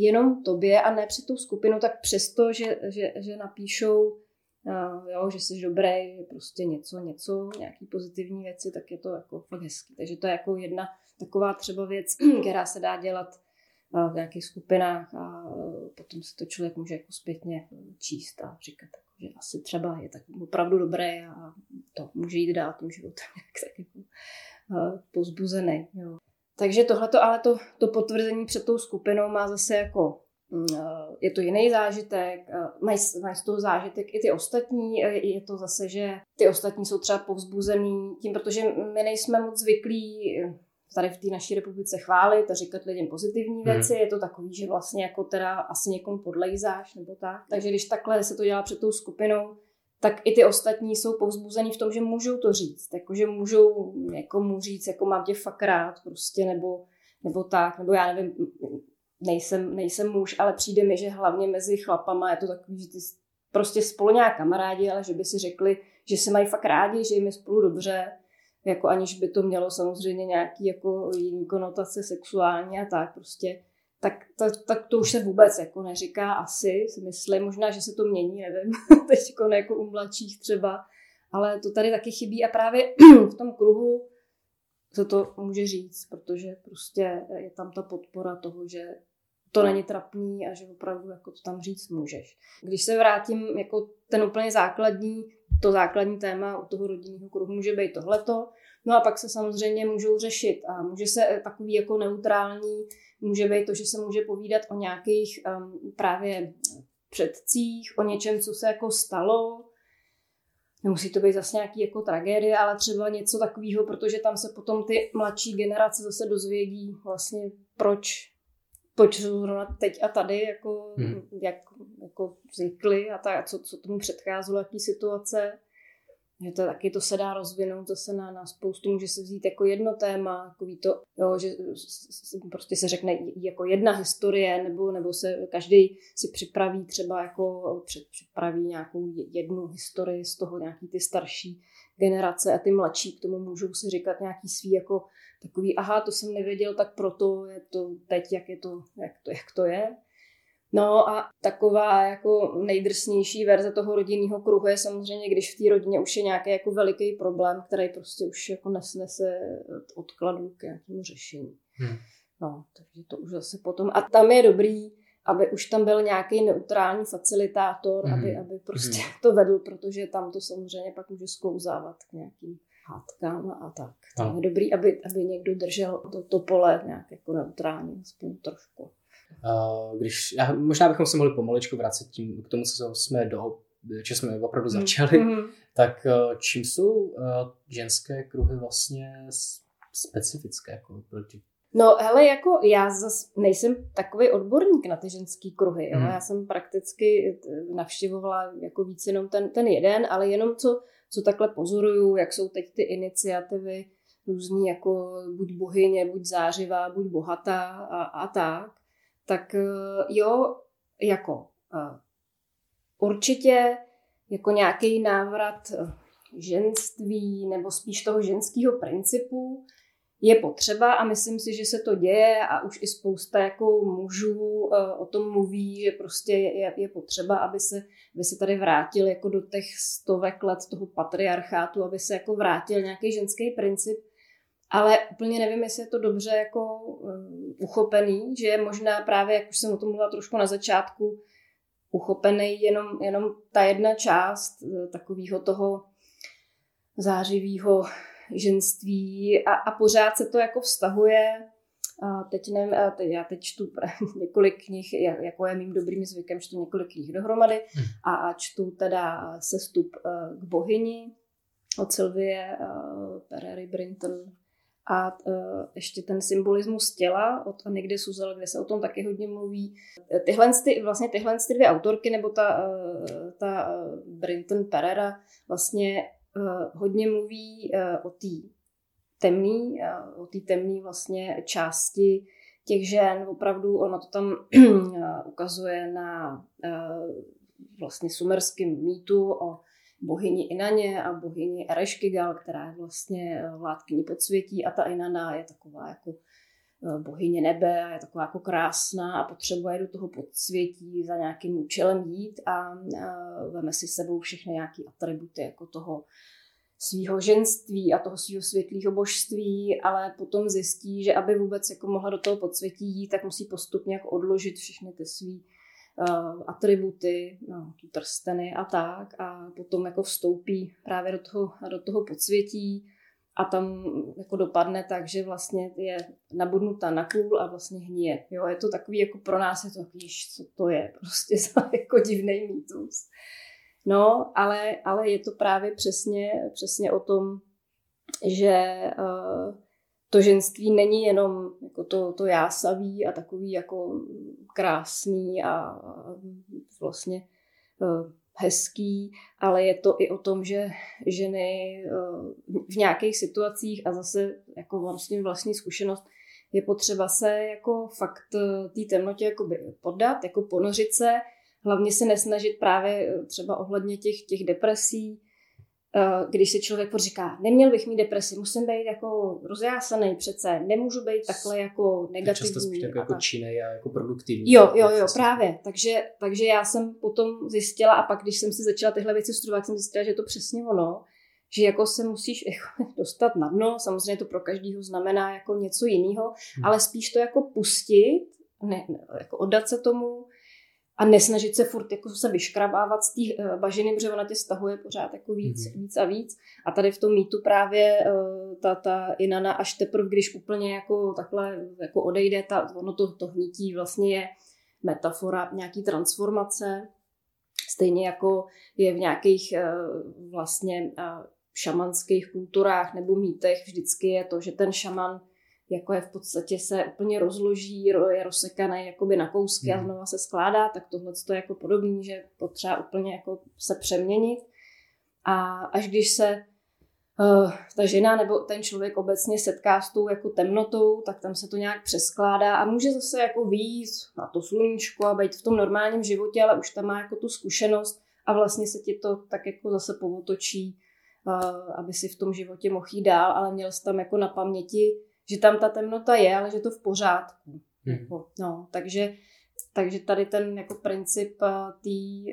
jenom tobě a ne před tou skupinou, tak přesto, že, že, že napíšou jo, že jsi dobrý, prostě něco, něco, nějaký pozitivní věci, tak je to jako fakt hezký. Takže to je jako jedna taková třeba věc, která se dá dělat v nějakých skupinách a potom se to člověk může jako zpětně číst a říkat, že asi třeba je tak opravdu dobré a to může jít dál tím životem nějak tak jako pozbuzený. Jo. Takže tohleto, ale to, to potvrzení před tou skupinou má zase jako Mm, eh, je to jiný zážitek, eh, mají, mají z toho zážitek i ty ostatní, eh, je to zase, že ty ostatní jsou třeba povzbuzený tím, protože my nejsme moc zvyklí tady v té naší republice chválit a říkat lidem pozitivní mhm. věci, hmm. je to takový, že vlastně jako teda asi někomu podlejzáš nebo tak. Takže když takhle se to dělá před tou skupinou, tak i ty ostatní jsou povzbuzený v tom, že můžou to říct, jako že můžou někomu říct, jako mám tě fakt rád prostě, nebo, nebo tak, nebo já nevím, nejsem, nejsem muž, ale přijde mi, že hlavně mezi chlapama je to takový, že ty prostě spolu nějak kamarádi, ale že by si řekli, že se mají fakt rádi, že jim je spolu dobře, jako aniž by to mělo samozřejmě nějaký jako jiný konotace sexuální a tak prostě, tak, tak, tak to už se vůbec jako neříká asi, si myslím, možná, že se to mění, nevím, teď jako, jako u mladších třeba, ale to tady taky chybí. A právě v tom kruhu se to může říct, protože prostě je tam ta podpora toho, že to není trapný a že opravdu jako to tam říct můžeš. Když se vrátím jako ten úplně základní, to základní téma u toho rodinného kruhu může být tohleto, no a pak se samozřejmě můžou řešit a může se takový jako neutrální, může být to, že se může povídat o nějakých um, právě předcích, o něčem, co se jako stalo, Nemusí to být zase nějaký jako tragédie, ale třeba něco takového, protože tam se potom ty mladší generace zase dozvědí vlastně, proč proč zrovna teď a tady, jako, hmm. jak jako vznikly a tak, co, co tomu předcházelo, jaký situace. Že to taky to se dá rozvinout zase na, na spoustu, může se vzít jako jedno téma, takový to, jo, že prostě se řekne jako jedna historie, nebo, nebo se každý si připraví třeba jako připraví nějakou jednu historii z toho nějaký ty starší generace a ty mladší k tomu můžou si říkat nějaký svý jako takový, aha, to jsem nevěděl, tak proto je to teď, jak, je to, jak, to, jak to je. No a taková jako nejdrsnější verze toho rodinného kruhu je samozřejmě, když v té rodině už je nějaký jako veliký problém, který prostě už jako nesnese odkladu k nějakému řešení. Hmm. No, takže to už zase potom. A tam je dobrý, aby už tam byl nějaký neutrální facilitátor, hmm. aby, aby prostě hmm. to vedl, protože tam to samozřejmě pak může sklouzávat k nějakým hádkám a tak. Tam je dobrý, aby, aby někdo držel to, to pole nějak jako neutrální, aspoň trošku. Uh, když, já, možná bychom se mohli pomaličku vracet tím, k tomu, co jsme do, že jsme opravdu hmm. začali, mm-hmm. tak uh, čím jsou uh, ženské kruhy vlastně specifické jako proti No, hele, jako já zas nejsem takový odborník na ty ženský kruhy. Jo? Hmm. Já jsem prakticky navštěvovala jako víc jenom ten, ten jeden, ale jenom co, co takhle pozoruju, jak jsou teď ty iniciativy různý jako buď bohyně, buď zářivá, buď bohatá a, a tak, tak eh, jo, jako eh, určitě jako nějaký návrat eh, ženství nebo spíš toho ženského principu je potřeba a myslím si, že se to děje a už i spousta jako mužů o tom mluví, že prostě je, je potřeba, aby se, aby se tady vrátil jako do těch stovek let toho patriarchátu, aby se jako vrátil nějaký ženský princip, ale úplně nevím, jestli je to dobře jako um, uchopený, že je možná právě, jak už jsem o tom mluvila trošku na začátku, uchopený jenom, jenom ta jedna část eh, takového toho zářivého ženství a, a pořád se to jako vztahuje a teď nevím, a teď, já teď čtu několik knih, jako je mým dobrým zvykem, čtu několik knih dohromady hmm. a, a čtu teda sestup eh, k bohyni od Sylvie Perery Brinton a uh, ještě ten symbolismus těla od Anny Suzel, kde se o tom taky hodně mluví. Tyhle, ty, vlastně tyhle ty dvě autorky, nebo ta, uh, ta Brinton Perera vlastně hodně mluví o té temný, o té temné vlastně části těch žen. Opravdu ono to tam ukazuje na vlastně sumerským mýtu o bohyni Inaně a bohyni Ereškigal, která je vlastně vládkyní podsvětí a ta Inana je taková jako eh, bohyně nebe a je taková jako krásná a potřebuje do toho podsvětí za nějakým účelem jít a, a veme si sebou všechny nějaké atributy jako toho svého ženství a toho svého světlého božství, ale potom zjistí, že aby vůbec jako mohla do toho podsvětí jít, tak musí postupně jako odložit všechny ty svý uh, atributy, no, trsteny a tak a potom jako vstoupí právě do toho, do toho podsvětí a tam jako dopadne tak, že vlastně je nabudnutá na kůl a vlastně hníje. Jo, je to takový, jako pro nás je to víš, co to je, prostě za jako divný mýtus. No, ale, ale je to právě přesně, přesně o tom, že uh, to ženství není jenom jako to, to jásavý a takový jako krásný a vlastně uh, hezký, ale je to i o tom, že ženy uh, v nějakých situacích a zase jako vlastně vlastní zkušenost je potřeba se jako fakt té temnotě jakoby poddat, jako ponořit se, hlavně se nesnažit právě třeba ohledně těch, těch depresí, když si člověk říká, neměl bych mít depresi, musím být jako rozjásaný přece, nemůžu být takhle jako negativní. Často spíš tak jako činej a jako produktivní. Jo, jo, jo, právě. Takže, takže já jsem potom zjistila a pak, když jsem si začala tyhle věci studovat, jsem zjistila, že je to přesně ono, že jako se musíš jako dostat na dno, samozřejmě to pro každého znamená jako něco jiného, hmm. ale spíš to jako pustit, ne, jako oddat se tomu, a nesnažit se furt jako se vyškrabávat z té uh, bažiny, protože ona tě stahuje pořád jako víc, mm-hmm. víc a víc. A tady v tom mýtu právě uh, ta, ta Inana až teprve, když úplně jako takhle jako odejde, ta, ono to, to hnítí vlastně je metafora nějaký transformace Stejně jako je v nějakých vlastně šamanských kulturách nebo mýtech vždycky je to, že ten šaman jako je v podstatě se úplně rozloží, je rozsekaný jakoby na kousky a hmm. znova se skládá, tak tohle je jako podobný, že potřeba úplně jako se přeměnit. A až když se uh, ta žena nebo ten člověk obecně setká s tou jako temnotou, tak tam se to nějak přeskládá a může zase jako výjít na to sluníčko a být v tom normálním životě, ale už tam má jako tu zkušenost a vlastně se ti to tak jako zase povotočí, uh, aby si v tom životě mohl jít dál, ale měl jsi tam jako na paměti, že tam ta temnota je, ale že to v pořádku. Hmm. Jako, no, takže, takže tady ten jako princip té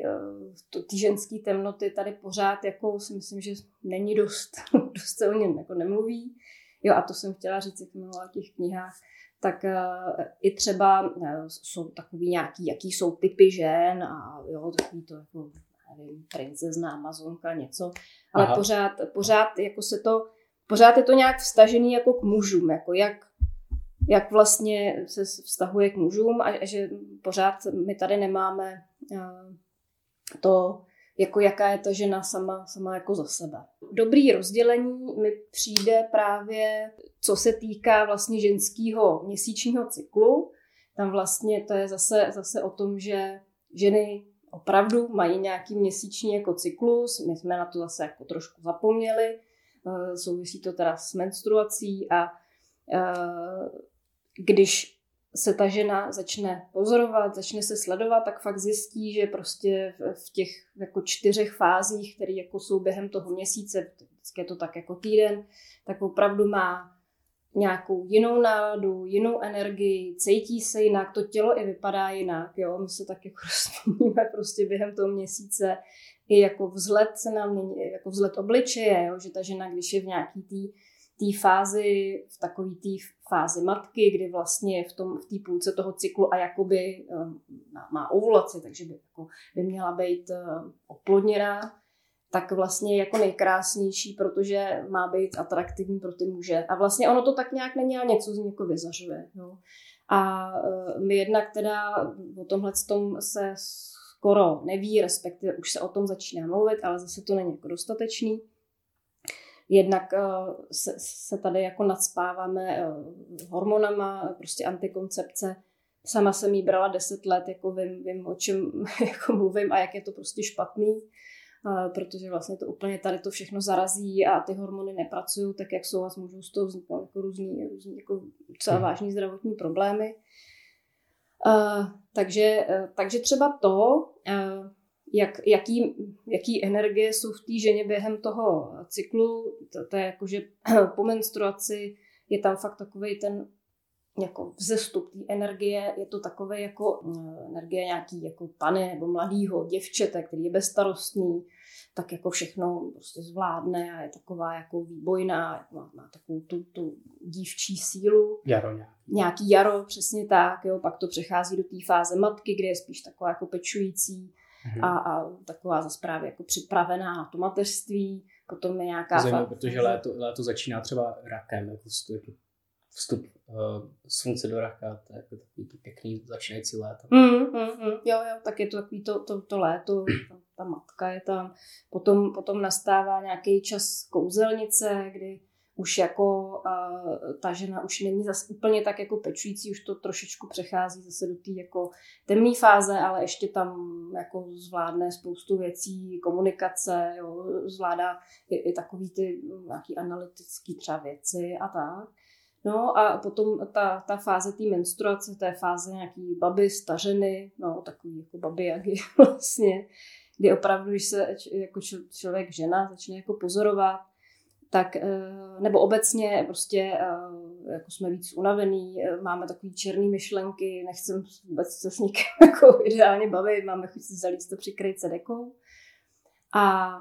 uh, ženské temnoty tady pořád jako si myslím, že není dost, dost se o něm jako nemluví. Jo, a to jsem chtěla říct, jak mluvila o těch knihách, tak uh, i třeba uh, jsou takový nějaký, jaký jsou typy žen a jo, takový to jako nevím, princezna, amazonka, něco, ale Aha. pořád, pořád jako se to pořád je to nějak vstažený jako k mužům, jako jak, jak vlastně se vztahuje k mužům a že pořád my tady nemáme eh, to, jako jaká je ta žena sama, sama jako za sebe. Dobrý rozdělení mi přijde právě, co se týká vlastně ženského měsíčního cyklu. Tam vlastně to je zase, zase o tom, že ženy opravdu mají nějaký měsíční jako cyklus, my jsme na to zase jako trošku zapomněli, souvisí to teda s menstruací a eh, když se ta žena začne pozorovat, začne se sledovat, tak fakt zjistí, že prostě v těch jako čtyřech fázích, které jako jsou během toho měsíce, vždycky je to tak jako týden, tak opravdu má nějakou jinou náladu, jinou energii, cítí se jinak, to tělo i vypadá jinak, jo, my se tak jako prostě během toho měsíce, i jako vzhled se nám mění, jako vzhled obličeje, jo, že ta žena, když je v nějaký tý, tý fázi, v takový té fázi matky, kdy vlastně je v tom v té půlce toho cyklu a jakoby um, má ovulaci, takže by, jako, by měla být uh, oplodněná, tak vlastně je jako nejkrásnější, protože má být atraktivní pro ty muže. A vlastně ono to tak nějak není, ale něco z něj jako vyzařuje. Jo. A uh, my jednak teda o tomhle tom se skoro neví, respektive už se o tom začíná mluvit, ale zase to není jako dostatečný. Jednak eh, se, se tady jako nadspáváme eh, hormonama, prostě antikoncepce. Sama jsem jí brala 10 let, jako vím, vím o čem jako mluvím a jak je to prostě špatný, eh, protože vlastně to úplně tady to všechno zarazí a ty hormony nepracují tak, jak jsou a můžou z toho vzniknout jako různý, různý jako celá hmm. vážný zdravotní problémy. Uh, takže, uh, takže třeba to, uh, jak, jaký, jaký energie jsou v té ženě během toho cyklu, to, to je jako, že po menstruaci je tam fakt takový ten jako vzestup té energie, je to takové jako energie nějaký jako pane nebo mladýho děvčete, který je bezstarostný, tak jako všechno prostě zvládne a je taková jako výbojná, má, má takovou tu, tu dívčí sílu. Jaro nějaký. Nějaký jaro, přesně tak, jo, pak to přechází do té fáze matky, kde je spíš taková jako pečující mhm. a, a taková zase právě jako připravená na to mateřství, potom je nějaká... Zajímavé, protože léto, léto začíná třeba rakem, jako vstup, vstup uh, slunce do raka, to je jako takový pěkný začínající léto. Mm, mm, mm, jo, jo, tak je to takový to, to, to léto, ta matka je tam. Potom, potom nastává nějaký čas kouzelnice, kdy už jako uh, ta žena už není zase úplně tak jako pečující, už to trošičku přechází zase do té jako temné fáze, ale ještě tam jako zvládne spoustu věcí, komunikace, jo, zvládá i, i takový ty nějaký analytický třeba věci a tak. No a potom ta, ta fáze té menstruace, je fáze nějaký baby, stařeny, no takový jako baby, jak je vlastně, kdy opravdu, když se jako člověk, žena začne jako pozorovat, tak, eh, nebo obecně prostě eh, jako jsme víc unavený, eh, máme takový černý myšlenky, nechcem vůbec se s nikým jako ideálně bavit, máme chuť se zalíst to přikryt sedekou. A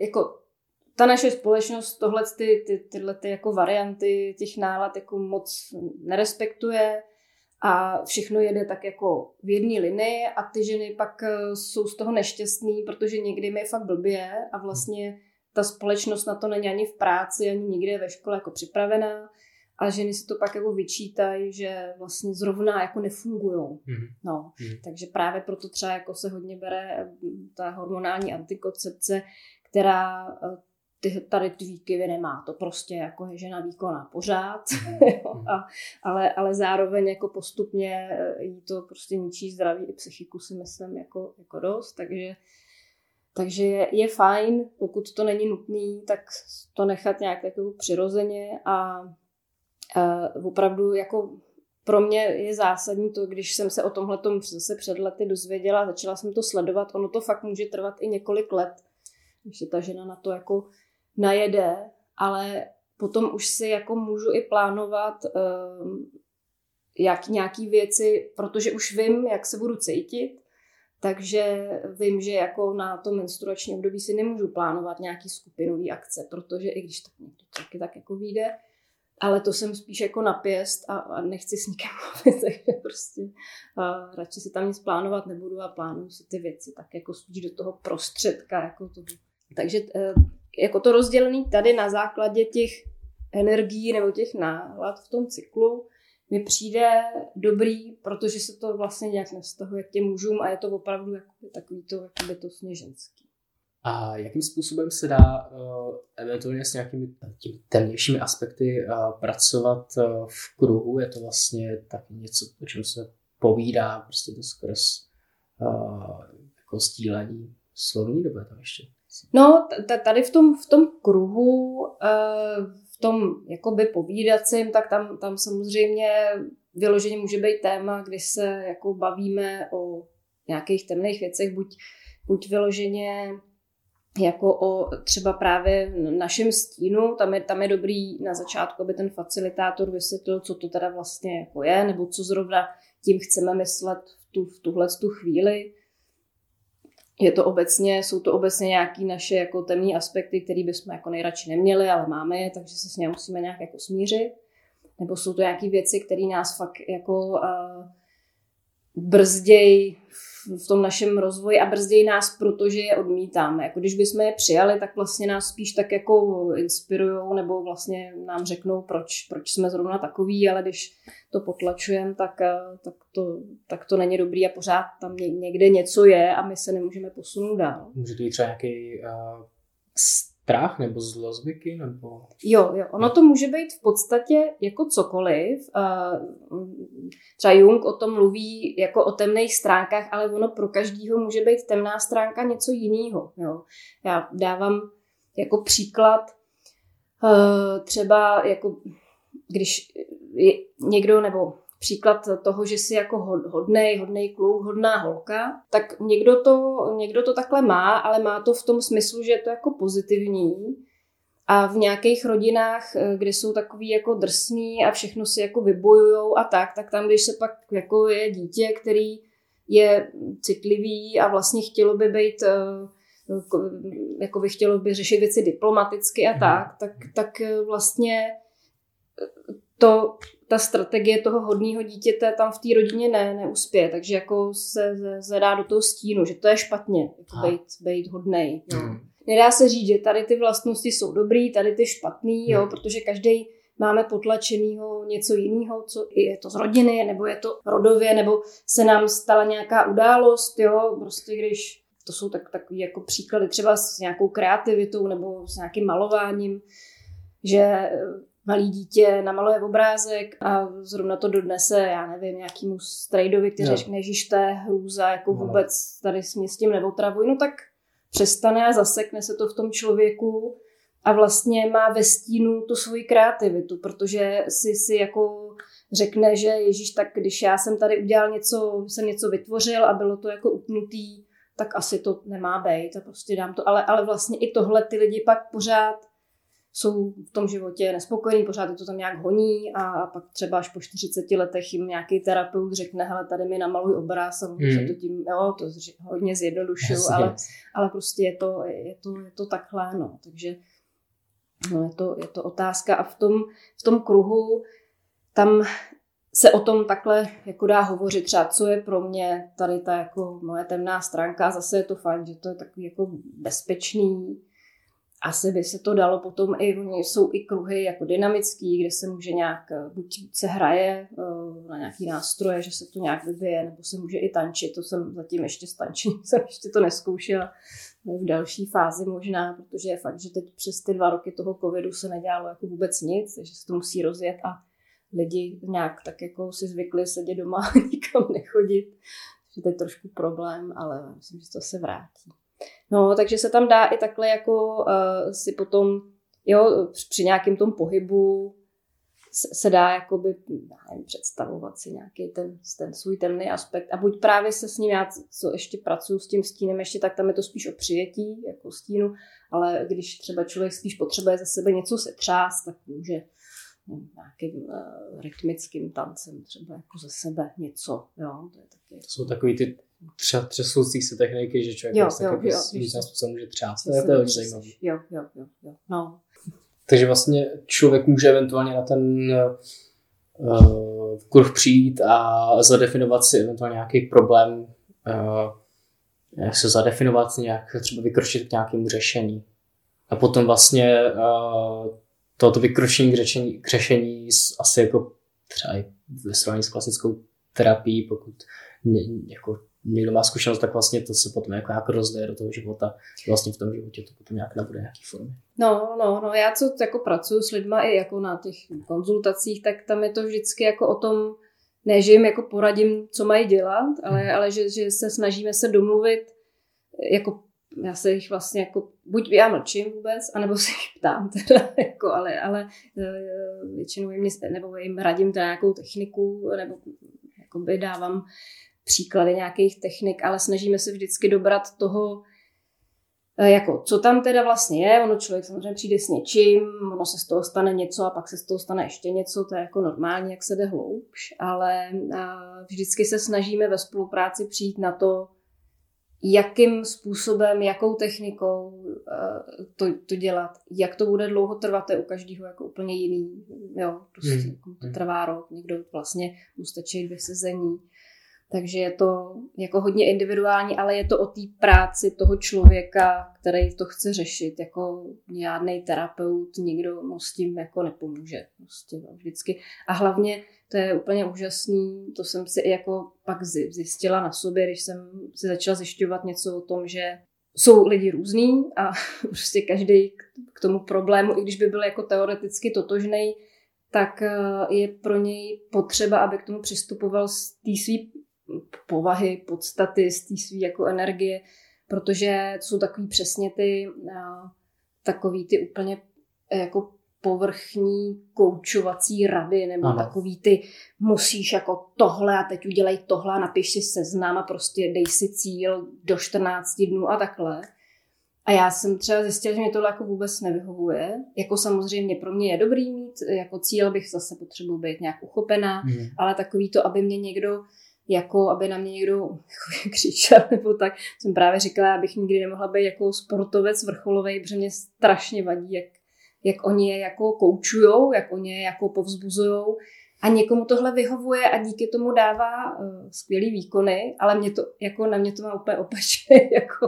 jako ta naše společnost tohle ty, ty, tyhle ty jako varianty těch nálad jako moc nerespektuje a všechno jede tak jako v jedné linii a ty ženy pak eh, jsou z toho nešťastný, protože někdy mi je fakt blbě a vlastně ta společnost na to není ani v práci, ani nikde ve škole jako připravená a ženy si to pak jako vyčítají, že vlastně zrovna jako nefungujou. Mm-hmm. No, mm-hmm. takže právě proto třeba jako se hodně bere ta hormonální antikoncepce, která eh, ty, tady ty výkyvy nemá. To prostě jako je žena výkona pořád, mm-hmm. a, ale, ale zároveň jako postupně eh, jí to prostě ničí zdraví i psychiku si myslím jako, jako dost, takže takže je, je fajn, pokud to není nutný, tak to nechat nějak jako přirozeně a Uh, opravdu jako pro mě je zásadní to, když jsem se o tomhle zase před lety dozvěděla, začala jsem to sledovat, ono to fakt může trvat i několik let, když se ta žena na to jako najede, ale potom už si jako můžu i plánovat uh, jak nějaký věci, protože už vím, jak se budu cítit, takže vím, že jako na to menstruační období si nemůžu plánovat nějaký skupinový akce, protože i když tak někdy taky tak jako vyjde, ale to jsem spíš jako napěst a, a nechci s nikým mluvit, takže prostě a radši si tam nic plánovat nebudu a plánuju si ty věci tak jako spíš do toho prostředka. Jako to. Takže e, jako to rozdělený tady na základě těch energií nebo těch nálad v tom cyklu mi přijde dobrý, protože se to vlastně nějak nevztahuje k těm mužům a je to opravdu takový to, jakoby to sněženský. A jakým způsobem se dá uh, eventuálně s nějakými těmi temnějšími aspekty uh, pracovat uh, v kruhu? Je to vlastně taky něco, o čem se povídá, prostě to skrz uh, jako stílení slovní, nebo je tam ještě? No, tady v tom, v tom kruhu, uh, v tom jakoby povídacím, tak tam, tam samozřejmě vyloženě může být téma, kdy se jako bavíme o nějakých temných věcech, buď, buď vyloženě jako o třeba právě našem stínu, tam je, tam je dobrý na začátku, aby ten facilitátor vysvětlil, co to teda vlastně jako je, nebo co zrovna tím chceme myslet v, tu, v tuhle tu chvíli. Je to obecně, jsou to obecně nějaké naše jako temní aspekty, které bychom jako nejradši neměli, ale máme je, takže se s ně musíme nějak jako smířit. Nebo jsou to nějaké věci, které nás fakt jako uh, brzdějí v tom našem rozvoji a brzdějí nás, protože je odmítáme. Jako když bychom je přijali, tak vlastně nás spíš tak jako inspirují nebo vlastně nám řeknou, proč, proč jsme zrovna takový, ale když to potlačujeme, tak, eh, tak, to, tak to není dobrý a pořád tam někde něco je a my se nemůžeme posunout dál. Může to třeba nějaký uh, strach nebo zlozvyky? Nebo... Jo, jo, ono to může být v podstatě jako cokoliv. Třeba Jung o tom mluví jako o temných stránkách, ale ono pro každýho může být temná stránka něco jiného. Jo. Já dávám jako příklad třeba jako když někdo nebo příklad toho, že si jako hodnej, hodnej kluk, hodná holka, tak někdo to, někdo to takhle má, ale má to v tom smyslu, že je to jako pozitivní. A v nějakých rodinách, eh, kde jsou takový jako drsný a všechno si jako vybojujou a tak, tak tam, když se pak jako je dítě, který je citlivý a vlastně chtělo by být eh, jako by chtělo by řešit věci diplomaticky a mhm. tak, tak, tak eh, vlastně to ta strategie toho hodného dítěte tam v té rodině ne, neuspěje, takže jako se zadá do toho stínu, že to je špatně, jako být, být hodnej. Jo. Mm. Nedá se říct, že tady ty vlastnosti jsou dobrý, tady ty špatný, jo, mm. protože každý máme potlačenýho něco jiného, co je to z rodiny, nebo je to rodově, nebo se nám stala nějaká událost, jo, prostě když to jsou tak, takový jako příklady třeba s nějakou kreativitou nebo s nějakým malováním, že malý dítě namaluje obrázek a zrovna to dodnese, já nevím, nějakýmu strejdovi, který řekne, že to je hrůza, jako no. vůbec tady s tím neotravuj, no tak přestane a zasekne se to v tom člověku a vlastně má ve stínu tu svoji kreativitu, protože si si jako řekne, že Ježíš, tak když já jsem tady udělal něco, jsem něco vytvořil a bylo to jako utnutý, tak asi to nemá být a prostě dám to. Ale, ale vlastně i tohle ty lidi pak pořád jsou v tom životě nespokojení, pořád je to tam nějak honí a pak třeba až po 40 letech jim nějaký terapeut řekne, hele, tady mi namaluj obraz a mm. se to tím, jo, to hodně zjednodušuju, ale, ale prostě je to, je to, je to takhle, no, takže no, je, to, je to otázka. A v tom, v tom kruhu tam se o tom takhle jako dá hovořit. Třeba, co je pro mě tady ta jako moje temná stránka, zase je to fajn, že to je takový jako bezpečný, asi by se to dalo potom i, jsou i kruhy jako dynamický, kde se může nějak, eh, buď se hraje eh, na nějaký nástroje, že se to nějak vybije, nebo se může i tančit, to jsem zatím ještě s tančením jsem ještě to neskoušela v další fázi možná, protože je fakt, že teď přes ty dva roky toho covidu se nedělalo jako vůbec nic, takže se to musí rozjet a lidi nějak tak jako si zvykli sedět doma a nikam nechodit. že to je trošku problém, ale myslím, že to se vrátí. No, takže se tam dá i takhle jako uh, si potom, jo, při nějakém tom pohybu se, se dá jakoby, nevím, představovat si nějaký ten, ten svůj temný aspekt. A buď právě se s ním, já co ještě pracuji s tím stínem, ještě tak tam je to spíš o přijetí, jako stínu, ale když třeba člověk spíš potřebuje ze sebe něco setřást, tak může nějakým uh, rytmickým tancem třeba jako ze sebe něco, jo, to je taky. To jsou takový ty třeba třesoucí se techniky, že člověk jo, jo, jo, různým způsobem může třást. To je to hodně zajímavé. Jo, jo, jo, jo. No. Takže vlastně člověk může eventuálně na ten uh, kruh přijít a zadefinovat si eventuálně nějaký problém, uh, jak se zadefinovat, nějak třeba vykročit k nějakému řešení. A potom vlastně uh, toto vykročení k řešení, k řešení asi jako třeba i ve srovnání s klasickou terapií, pokud jako někdo má zkušenost, tak vlastně to se potom jako, jako rozděje do toho života. Vlastně v tom životě to potom nějak nabude nějaký formy. No, no, no, já co jako pracuji s lidma i jako na těch konzultacích, tak tam je to vždycky jako o tom, ne, že jim jako poradím, co mají dělat, ale, hmm. ale že, že se snažíme se domluvit, jako já se jich vlastně jako, buď já mlčím vůbec, anebo se jich ptám teda, jako, ale, ale eh, většinou jim, nebo jim radím teda nějakou techniku, nebo jakoby dávám příklady nějakých technik, ale snažíme se vždycky dobrat toho, eh, jako co tam teda vlastně je, ono člověk samozřejmě přijde s něčím, ono se z toho stane něco a pak se z toho stane ještě něco, to je jako normální, jak se jde hloubš, ale vždycky se snažíme ve spolupráci přijít na to, jakým způsobem, jakou technikou eh, to, to dělat, jak to bude dlouho trvat, to je u každého jako úplně jiný, jo, prostě mm. jako to trvá rok, někdo vlastně mu stačí dvě sezení, takže je to jako hodně individuální, ale je to o té práci toho člověka, který to chce řešit. Jako žádný terapeut, nikdo mu s tím jako nepomůže. Prostě no, vždycky. A hlavně to je úplně úžasný, to jsem si jako pak zjistila na sobě, když jsem si začala zjišťovat něco o tom, že jsou lidi různý a prostě každý k tomu problému, i když by byl jako teoreticky totožný, tak eh, je pro něj potřeba, aby k tomu přistupoval z té své povahy, podstaty, z té své jako energie, protože jsou takový přesně ty takový ty úplně e, jako povrchní koučovací rady, nebo ano. takový ty musíš jako tohle a teď udělej tohle a napiš si seznam a prostě dej si cíl do 14 dnů a takhle. A já jsem třeba zjistila, že mě tohle jako vůbec nevyhovuje. Jako samozřejmě pro mě je dobrý mít, jako cíl bych zase potřeboval být nějak uchopená, mm. ale takový to, aby mě někdo jako aby na mě někdo křičel nebo tak. Jsem právě říkala, abych nikdy nemohla být jako sportovec vrcholový, protože mě strašně vadí, jak, jak oni je jako koučujou, jak oni je jako povzbuzujou. A někomu tohle vyhovuje a díky tomu dává uh, skvělý výkony, ale mě to, jako na mě to má úplně opačný jako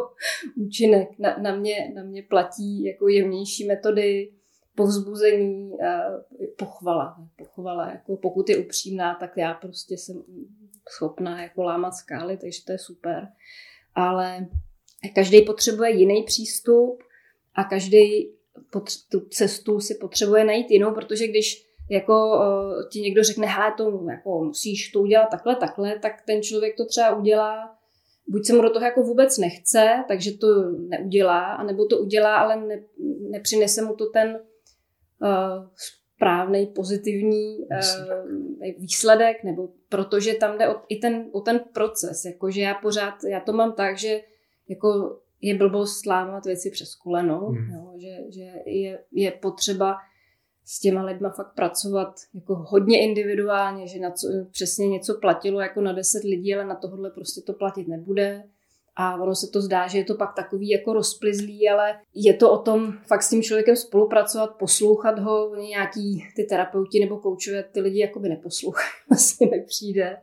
účinek. Na, na, mě, na mě platí jako jemnější metody, povzbuzení, uh, pochvala. Pochvala, jako pokud je upřímná, tak já prostě jsem schopná jako lámat skály, takže to je super. Ale každý potřebuje jiný přístup a každý tu cestu si potřebuje najít jinou, protože když jako uh, ti někdo řekne, hele, to jako musíš to udělat takhle, takhle, tak ten člověk to třeba udělá, buď se mu do toho jako vůbec nechce, takže to neudělá, anebo to udělá, ale ne, nepřinese mu to ten uh, správný, pozitivní uh, výsledek, nebo protože tam jde o, i ten, o ten proces, jakože já pořád, já to mám tak, že jako je blbost slámat věci přes koleno, hmm. jo, že, že je, je potřeba s těma lidma fakt pracovat jako hodně individuálně, že na co, přesně něco platilo jako na 10 lidí, ale na tohle prostě to platit nebude a ono se to zdá, že je to pak takový jako rozplizlý, ale je to o tom fakt s tím člověkem spolupracovat, poslouchat ho, nějaký ty terapeuti nebo koučové ty lidi jakoby neposlouchají, vlastně nepřijde.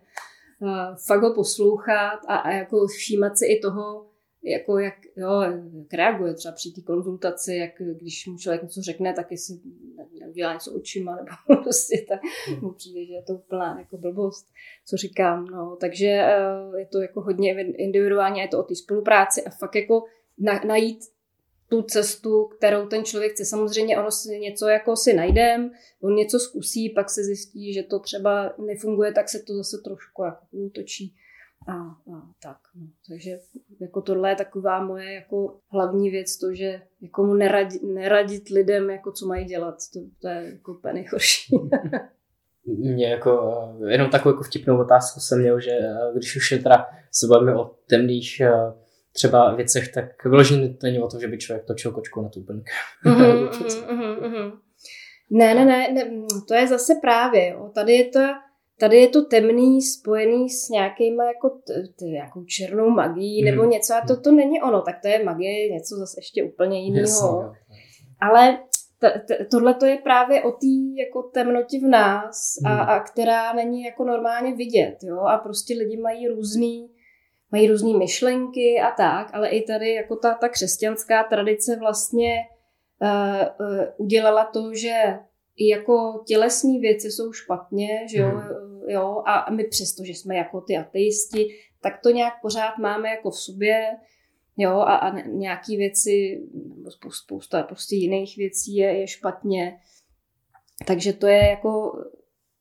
Fakt ho poslouchat a, a jako všímat si i toho, jako jak, jo, jak reaguje třeba při té konzultaci, jak když mu člověk něco řekne, tak jestli neudělá něco očima, nebo prostě tak hmm. mu přijde, že je to úplná jako blbost, co říkám. No, takže je to jako hodně individuálně, je to o té spolupráci a fakt jako na, najít tu cestu, kterou ten člověk chce. Samozřejmě ono si něco jako si najdem, on něco zkusí, pak se zjistí, že to třeba nefunguje, tak se to zase trošku jako útočí. A, a tak. No. Takže jako tohle je taková moje jako hlavní věc, to, že jako mu neradit, neradit lidem, jako co mají dělat. To, to je jako úplně nejhorší. Mě jako, jenom takovou jako vtipnou otázku jsem měl, že když už je teda se bavíme o temných třeba věcech, tak vyloženě to není o tom, že by člověk točil kočku na tůplník. Mm-hmm, mm-hmm, mm-hmm. Ne, ne, ne, ne, to je zase právě, jo. Tady je to, tady je to temný spojený s nějakýma jako t, t, nějakou černou magií mm. nebo něco a to, to není ono, tak to je magie, něco zase ještě úplně jiného. Ale t, t, tohle to je právě o té jako temnotě v nás a, mm. a která není jako normálně vidět, jo, a prostě lidi mají různý mají různé myšlenky a tak, ale i tady jako ta, ta křesťanská tradice vlastně uh, uh, udělala to, že i jako tělesné věci jsou špatně, že jo, hmm. jo, a my přesto, že jsme jako ty ateisti, tak to nějak pořád máme jako v sobě, jo, a, a nějaký věci, nebo spousta prostě jiných věcí je, je špatně. Takže to je jako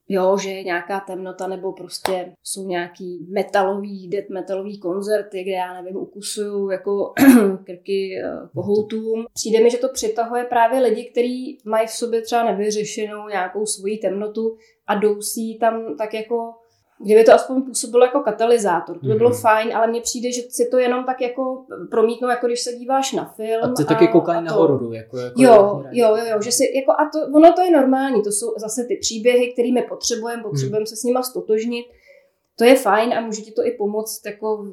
jo, že je nějaká temnota, nebo prostě jsou nějaký metalový, death metalový koncerty, kde já nevím, ukusuju jako krky uh, kohoutům. Přijde mi, že to přitahuje právě lidi, kteří mají v sobě třeba nevyřešenou nějakou svoji temnotu a jdou si tam tak jako Kdyby to aspoň působilo jako katalyzátor, to by bylo mm. fajn, ale mně přijde, že si to jenom tak jako promítnou, jako když se díváš na film. A ty a, taky koukají na hororu. Jako, jako jo, jo, jo, jo, že si, jako, a to, ono to je normální, to jsou zase ty příběhy, kterými potřebujeme, potřebujeme mm. se s nima stotožnit. To je fajn a může ti to i pomoct jako,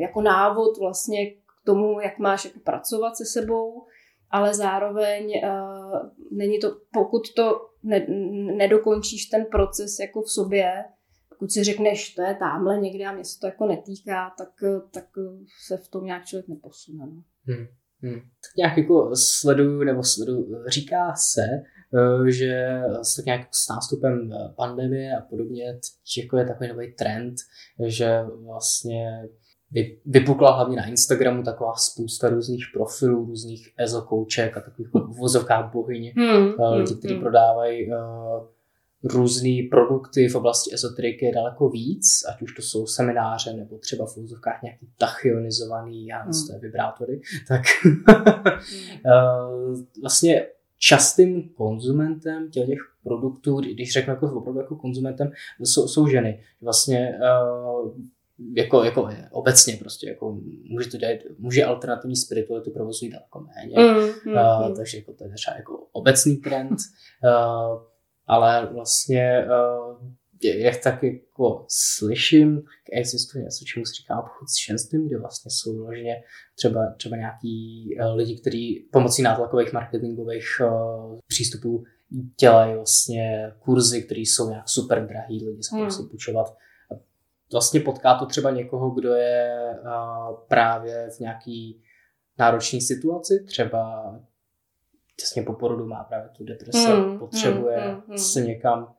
jako návod vlastně k tomu, jak máš jako pracovat se sebou, ale zároveň uh, není to, pokud to ne, nedokončíš ten proces jako v sobě, pokud si řekneš, to je tamhle někde a mě se to jako netýká, tak, tak se v tom nějak člověk neposune. No. Hmm. Hmm. Tak nějak jako sleduju, nebo sleduju, říká se, eh, že s tak nějak s nástupem pandemie a podobně, jako je takový nový trend, že vlastně vypukla hlavně na Instagramu taková spousta různých profilů, různých ezokouček a takových vozovkách bohyň, hmm, lidi, hmm, kteří hmm. prodávají uh, různé produkty v oblasti ezoteriky je daleko víc, ať už to jsou semináře nebo třeba v úzovkách nějaký tachionizovaný, já hmm. vibrátory, tak hmm. vlastně častým konzumentem těch produktů, když řeknu jako opravdu jako konzumentem, jsou, jsou ženy. Vlastně uh, jako, jako obecně prostě, jako může to dělat, může alternativní spiritualitu provozují daleko méně, mm, mm, uh, takže jako to je třeba jako obecný trend. Uh, ale vlastně uh, jak tak jako slyším, tak existuje něco, čemu se říká obchod s šenstvím, kde vlastně jsou vloženě třeba, třeba nějaký uh, lidi, kteří pomocí nátlakových marketingových uh, přístupů dělají vlastně kurzy, které jsou nějak super drahý, lidi se hmm. musí půjčovat. A vlastně potká to třeba někoho, kdo je uh, právě v nějaký náročné situaci, třeba těsně po porodu má právě tu depresi, hmm, potřebuje hmm, hmm, se někam.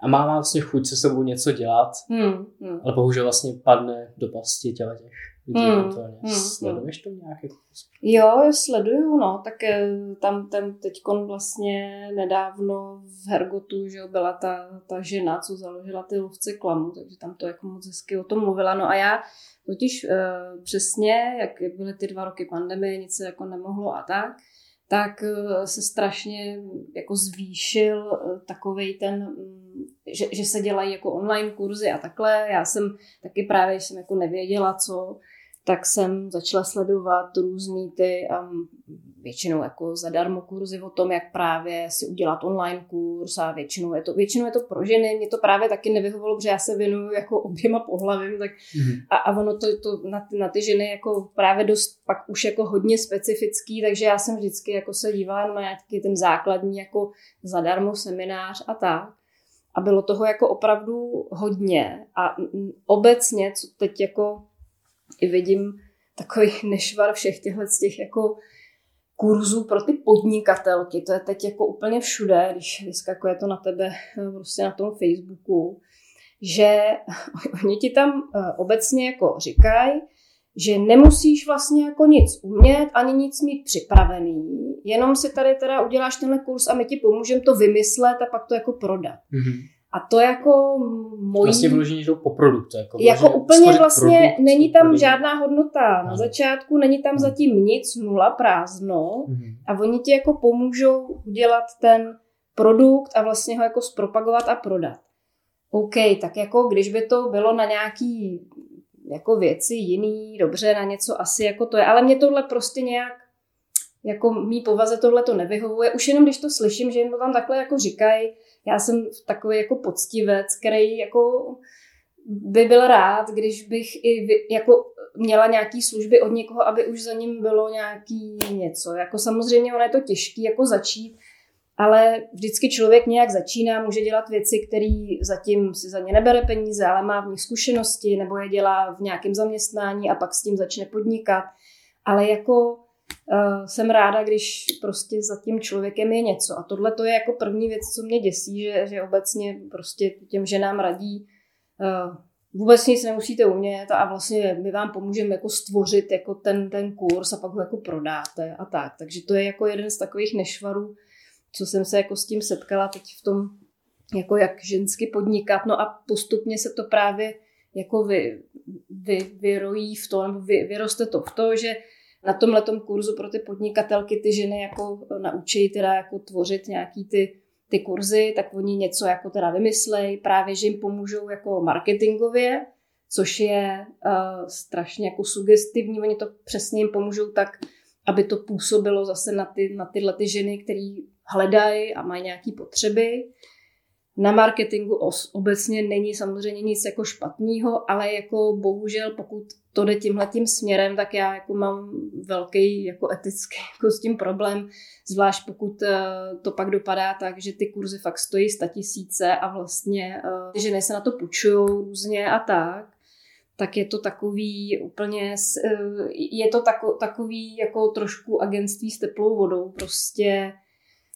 A má vlastně chuť se sebou něco dělat, hmm, hmm. ale bohužel vlastně padne do pasti těle těch lidí hmm, hmm, hmm, Sleduješ to nějak? Jako jo, sleduju, no, tak eh, tam ten teďkon vlastně nedávno v Hergotu, že byla ta, ta žena, co založila ty lovce klamu, takže tam to jako moc hezky o tom mluvila, no a já totiž uh, přesně, jak byly ty dva roky pandemie, nic se jako nemohlo a tak, tak eh, se strašně jako zvýšil eh, takový ten, mm, že, že se dělají jako online kurzy a takhle. Já jsem taky právě jsem jako nevěděla, co, tak jsem začala sledovat různý ty um, většinou jako zadarmo kurzy o tom, jak právě si udělat online kurz a většinou je to, většinou je to pro ženy. Mě to právě taky nevyhovovalo, protože já se věnuju jako oběma pohlavím, tak mm-hmm. a, a, ono to, to na, ty, na ty ženy jako právě dost pak už jako hodně specifický, takže já jsem vždycky jako se dívala na nějaký ten základní jako zadarmo seminář a tak. A bylo toho jako opravdu hodně. A obecně, co teď jako i vidím, takový nešvar všech těchto těch jako kurzů pro ty podnikatelky. To je teď jako úplně všude, když vyskakuje to na tebe eh, prostě na tom Facebooku, že oni ti tam eh, obecně jako říkají, že nemusíš vlastně jako nic umět, ani nic mít připravený, jenom si tady teda uděláš tenhle kurz a my ti pomůžeme to vymyslet a pak to jako prodat. Mm-hmm. A to jako mojí... Vlastně vložení jdou po produktu. Jako, jako úplně vlastně produkt, není tam produkt. žádná hodnota. Na začátku není tam zatím nic, nula, prázdno. Mm-hmm. A oni ti jako pomůžou udělat ten produkt a vlastně ho jako zpropagovat a prodat. OK, tak jako když by to bylo na nějaký jako věci jiný, dobře, na něco asi jako to je, ale mě tohle prostě nějak jako mý povaze tohle to nevyhovuje. Už jenom když to slyším, že jim to tam takhle jako říkají, já jsem takový jako poctivec, který jako by byl rád, když bych i jako měla nějaký služby od někoho, aby už za ním bylo nějaký něco. Jako samozřejmě ono je to těžké jako začít, ale vždycky člověk nějak začíná, může dělat věci, které zatím si za ně nebere peníze, ale má v nich zkušenosti, nebo je dělá v nějakém zaměstnání a pak s tím začne podnikat. Ale jako uh, jsem ráda, když prostě za tím člověkem je něco. A tohle to je jako první věc, co mě děsí, že, že obecně prostě těm ženám radí uh, vůbec nic nemusíte umět a vlastně my vám pomůžeme jako stvořit jako ten, ten kurz a pak ho jako prodáte a tak. Takže to je jako jeden z takových nešvarů, co jsem se jako s tím setkala teď v tom, jako jak žensky podnikat, no a postupně se to právě jako vy, vy, vyrojí v to, nebo vy, vyroste to v to, že na tomhle kurzu pro ty podnikatelky ty ženy jako naučí teda jako tvořit nějaký ty, ty kurzy, tak oni něco jako teda vymyslejí, právě že jim pomůžou jako marketingově, což je uh, strašně jako sugestivní, oni to přesně jim pomůžou tak, aby to působilo zase na, ty, na tyhle ty ženy, které hledají a mají nějaké potřeby. Na marketingu obecně není samozřejmě nic jako špatného, ale jako bohužel pokud to jde tímhle tím směrem, tak já jako mám velký jako etický jako s tím problém, zvlášť pokud eh, to pak dopadá tak, že ty kurzy fakt stojí tisíce a vlastně eh, ženy se na to půjčují různě a tak, tak je to takový úplně, eh, je to tako, takový jako trošku agentství s teplou vodou, prostě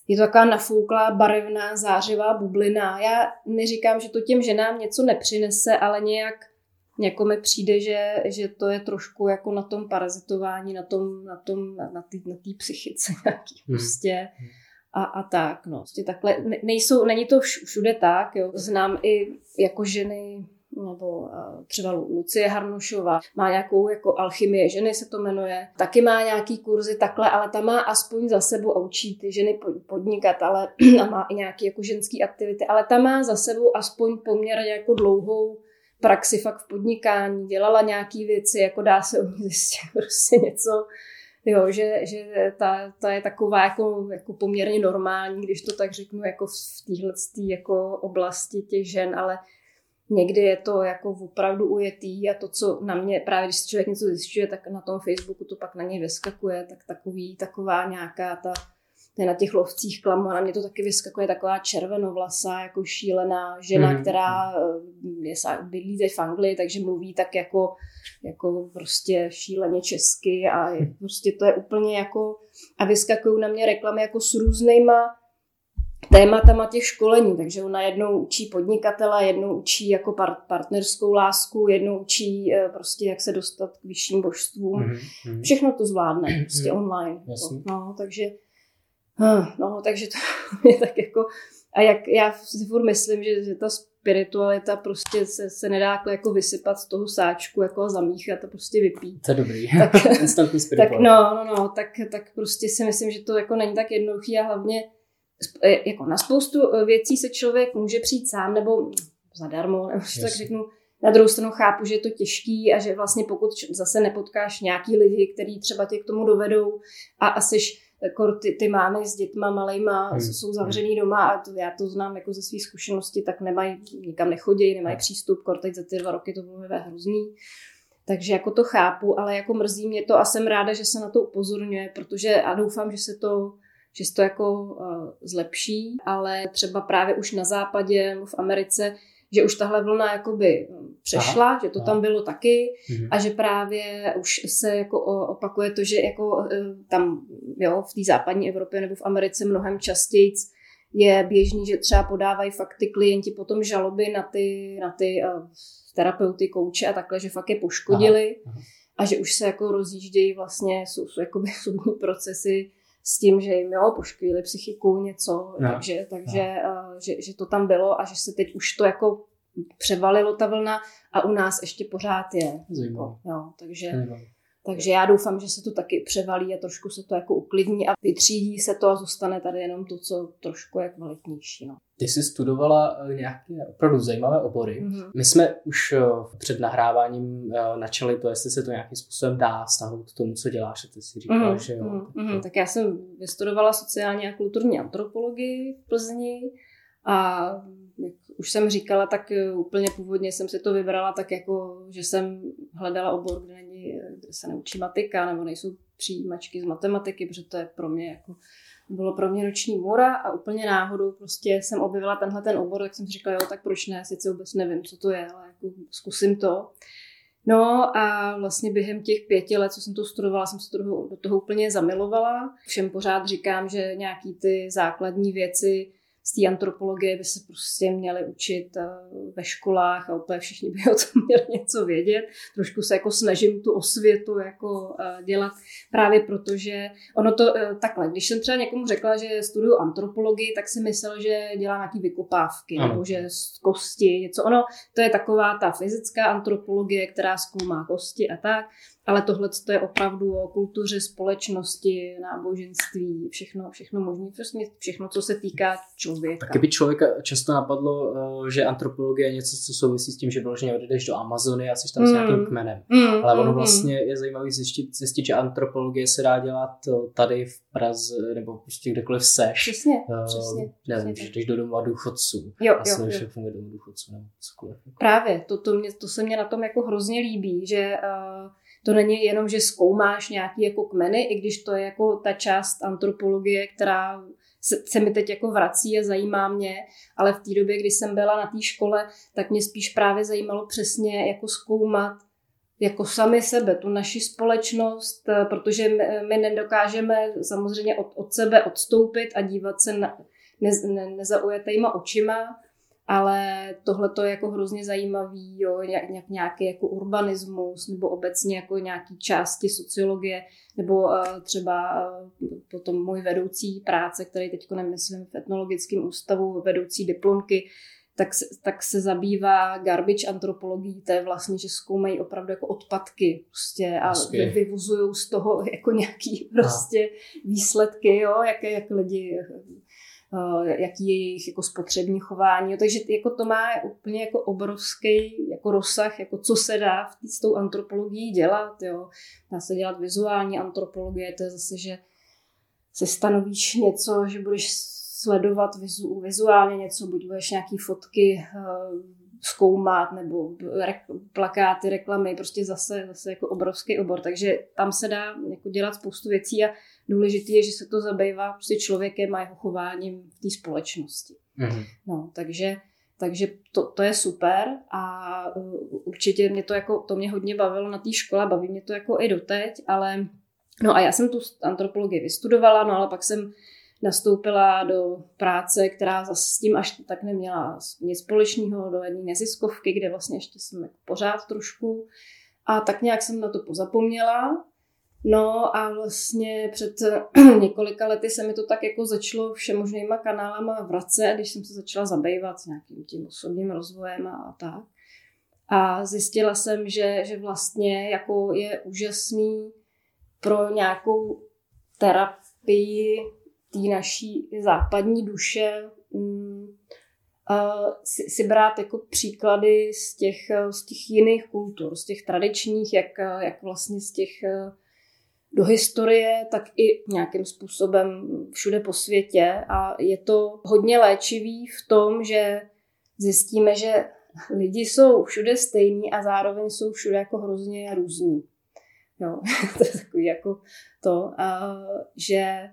je to taková nafouklá, barevná, zářivá bublina. Já neříkám, že to těm ženám něco nepřinese, ale nějak jako mi přijde, že, že to je trošku jako na tom parazitování, na tom, na tom, na té na psychice nějaký hmm. prostě. A, a tak, no. Prostě takhle, nejsou, není to všude tak, jo. Znám i jako ženy, nebo třeba Lucie Harnušová, má nějakou jako alchymie ženy se to jmenuje, taky má nějaký kurzy takhle, ale ta má aspoň za sebou a učí ty ženy podnikat, ale a má i nějaké jako ženské aktivity, ale ta má za sebou aspoň poměrně jako dlouhou praxi fakt v podnikání, dělala nějaké věci, jako dá se o ní zjistit prostě něco, jo, že, že ta, ta, je taková jako, jako poměrně normální, když to tak řeknu, jako v téhle jako oblasti těch žen, ale Někdy je to jako opravdu ujetý a to, co na mě, právě když člověk něco zjišťuje, tak na tom Facebooku to pak na něj vyskakuje, tak takový, taková nějaká ta, ne na těch lovcích klamu, a na mě to taky vyskakuje taková červenovlasá, jako šílená žena, mm. která eh, je, bydlí teď v Anglii, takže mluví tak jako, jako prostě šíleně česky a je, prostě to je úplně jako, a vyskakují na mě reklamy jako s různýma tématama těch školení, takže ona jednou učí podnikatele, jednou učí jako par- partnerskou lásku, jednou učí uh, prostě jak se dostat k vyšším božstvům. Mm-hmm. Všechno to zvládne mm-hmm. prostě online. Jako, no, takže uh, no, takže to je tak jako a jak já si furt myslím, že, že ta spiritualita prostě se, se nedá jako vysypat z toho sáčku, jako zamíchat a prostě vypít. To je dobrý. Tak, tak no, no, no, tak, tak prostě si myslím, že to jako není tak jednoduchý a hlavně jako na spoustu e, věcí se člověk může přijít sám nebo zadarmo, nebo tak řeknu. Na druhou stranu chápu, že je to těžký a že vlastně pokud zase nepotkáš nějaký lidi, kteří třeba tě k tomu dovedou a, a seš jako ty, ty mámy s dětma malejma hmm. jsou zavřený doma a to, já to znám jako ze svých zkušeností, tak nemají, nikam nechodí, nemají přístup, kor teď za ty dva roky to bylo hrozný. Takže jako to chápu, ale jako mrzí mě to a jsem ráda, že se na to upozorňuje, protože a doufám, že se to že se to jako uh, zlepší, ale třeba právě už na západě, v Americe, že už tahle vlna jakoby přešla, aha, že to aha. tam bylo taky mhm. a že právě už se jako opakuje to, že jako e, tam jo, v té západní Evropě nebo v Americe mnohem častěji je běžný, že třeba podávají fakt ty klienti potom žaloby na ty, na ty uh, terapeuty, kouče a takhle, že fakt je poškodili aha, aha. a že už se jako rozjíždějí vlastně, jsou, jsou jakoby soudní procesy s tím, že jim jo, poškodili psychiku něco, no. takže, takže no. že, že to tam bylo a že se teď už to jako převalilo ta vlna a u nás ještě pořád je. Jako, jo, takže, takže já doufám, že se to taky převalí a trošku se to jako uklidní a vytřídí se to a zůstane tady jenom to, co trošku je kvalitnější. No. Ty jsi studovala eh, nějaké opravdu zajímavé obory. Mm-hmm. My jsme už eh, před nahráváním eh, načali to, jestli se to nějakým způsobem dá stahnout k tomu, co děláš. A ty si říkala, mm-hmm. že jo. Mm-hmm. Tak já jsem vystudovala sociální a kulturní antropologii v Plzni a jak už jsem říkala, tak úplně původně jsem si to vybrala tak jako, že jsem hledala obor, kde, není, se neučí matika nebo nejsou přijímačky z matematiky, protože to je pro mě jako bylo pro mě noční mora a úplně náhodou prostě jsem objevila tenhle ten obor, tak jsem si říkala, jo, tak proč ne, sice vůbec nevím, co to je, ale jako zkusím to. No a vlastně během těch pěti let, co jsem to studovala, jsem se do toho, do toho úplně zamilovala. Všem pořád říkám, že nějaký ty základní věci z té antropologie by se prostě měli učit eh, ve školách a úplně všichni by o tom měli něco vědět. Trošku se jako snažím tu osvětu jako eh, dělat právě proto, že ono to eh, takhle, když jsem třeba někomu řekla, že studuju antropologii, tak si myslel, že dělám nějaký vykopávky ano. nebo že z kosti něco. Ono, to je taková ta fyzická antropologie, která zkoumá kosti a tak ale tohle je opravdu o kultuře, společnosti, náboženství, všechno, všechno možné, všechno, co se týká člověka. Taky by člověka často napadlo, eh, že antropologie je něco, co souvisí s tím, že vyloženě odjdeš do Amazony a jsi tam mm. s nějakým kmenem. Mm, ale ono mm, vlastně je zajímavé zjistit, zjistit, že antropologie se dá dělat eh, tady v Praze nebo prostě kdekoliv seš. Přesně, uh, přesně. Nevím, že jdeš do doma důchodců. Jo, Asi jo, jo. funguje domů důchodců nebo cokoliv. Právě, to, to, mě, to se mě na tom jako hrozně líbí, že uh, to není jenom, že zkoumáš nějaký jako kmeny, i když to je jako ta část antropologie, která se, mi teď jako vrací a zajímá mě, ale v té době, kdy jsem byla na té škole, tak mě spíš právě zajímalo přesně jako zkoumat jako sami sebe, tu naši společnost, protože my nedokážeme samozřejmě od, od sebe odstoupit a dívat se na, ne, ne, nezaujatýma očima, ale tohle to je jako hrozně zajímavý, jo, nějak, nějaký jako urbanismus nebo obecně jako nějaký části sociologie, nebo uh, třeba uh, potom můj vedoucí práce, který teď nemyslím v etnologickém ústavu, vedoucí diplomky, tak se, tak se zabývá garbage antropologií, to je vlastně, že zkoumají opravdu jako odpadky prostě a vyvozují z toho jako nějaký prostě výsledky, jo, jaké jak lidi jaký je jejich jako spotřební chování. Takže jako to má úplně jako obrovský jako rozsah, jako co se dá v tý, s tou antropologií dělat. Jo. Dá se dělat vizuální antropologie, to je zase, že se stanovíš něco, že budeš sledovat vizu, vizuálně něco, buď budeš nějaký fotky uh, zkoumat nebo re- plakáty, reklamy, prostě zase, zase jako obrovský obor. Takže tam se dá jako dělat spoustu věcí a důležité je, že se to zabývá prostě člověkem a jeho chováním v té společnosti. Mm-hmm. No, takže takže to, to je super a uh, určitě mě to jako, to mě hodně bavilo na té škole, baví mě to jako i doteď, ale no a já jsem tu antropologii vystudovala, no ale pak jsem nastoupila do práce, která zase s tím až tak neměla nic společného, do jedné neziskovky, kde vlastně ještě jsem jako pořád trošku a tak nějak jsem na to pozapomněla No a vlastně před několika lety se mi to tak jako začalo všemožnýma kanálama vracet, když jsem se začala zabývat nějakým tím osobním rozvojem a tak. A zjistila jsem, že, že vlastně jako je úžasný pro nějakou terapii té naší západní duše uh, si, si brát jako příklady z těch, z těch jiných kultur, z těch tradičních, jak, jak vlastně z těch do historie, tak i nějakým způsobem všude po světě. A je to hodně léčivý v tom, že zjistíme, že lidi jsou všude stejní a zároveň jsou všude jako hrozně různí. Jo, to je takový jako to, že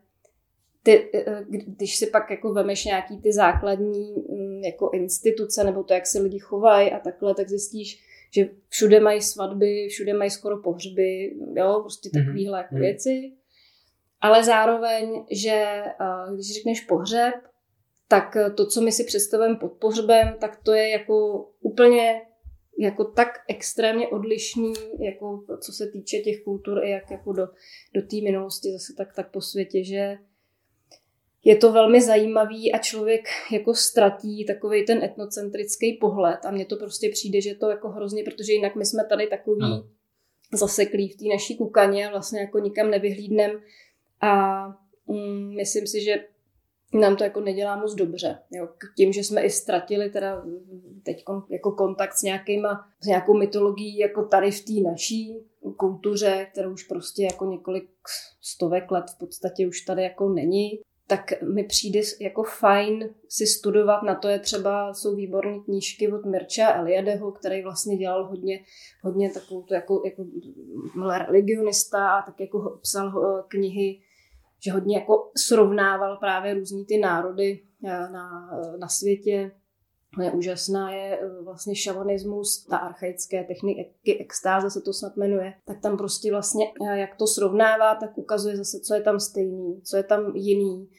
ty, eh, když si pak jako vemeš nějaký ty základní mm, jako instituce nebo to, jak se lidi chovají a takhle, tak zjistíš, že všude mají svatby, všude mají skoro pohřby, jo, prostě mhm. takovýhle mm-hmm. jako věci. Ale zároveň, že eh, když řekneš pohřeb, tak to, co my si představujeme pod pohřbem, tak to je jako úplně jako tak extrémně odlišný, jako co se týče těch kultur i jak jako do, do té minulosti zase tak, tak po světě, že je to velmi zajímavý a člověk jako ztratí takový ten etnocentrický pohled a mně to prostě přijde, že to jako hrozně, protože jinak my jsme tady takový ano. zaseklí v té naší kukaně a vlastně jako nikam nevyhlídnem a mm, myslím si, že nám to jako nedělá moc dobře. Jo. Tím, že jsme i ztratili teda teď jako kontakt s, nějakýma, s nějakou mytologií jako tady v té naší kultuře, kterou už prostě jako několik stovek let v podstatě už tady jako není, tak mi přijde jako fajn si studovat, na to je třeba, jsou výborné knížky od Mirča Eliadeho, který vlastně dělal hodně, hodně takovou to jako, jako religionista a tak jako psal eh, knihy, že hodně jako srovnával právě různý ty národy eh, na, na světě, je úžasná, je eh, vlastně šamanismus, ta archaické techniky extáze se to snad jmenuje, tak tam prostě vlastně, jak to srovnává, tak ukazuje zase, co je tam stejný, co je tam jiný.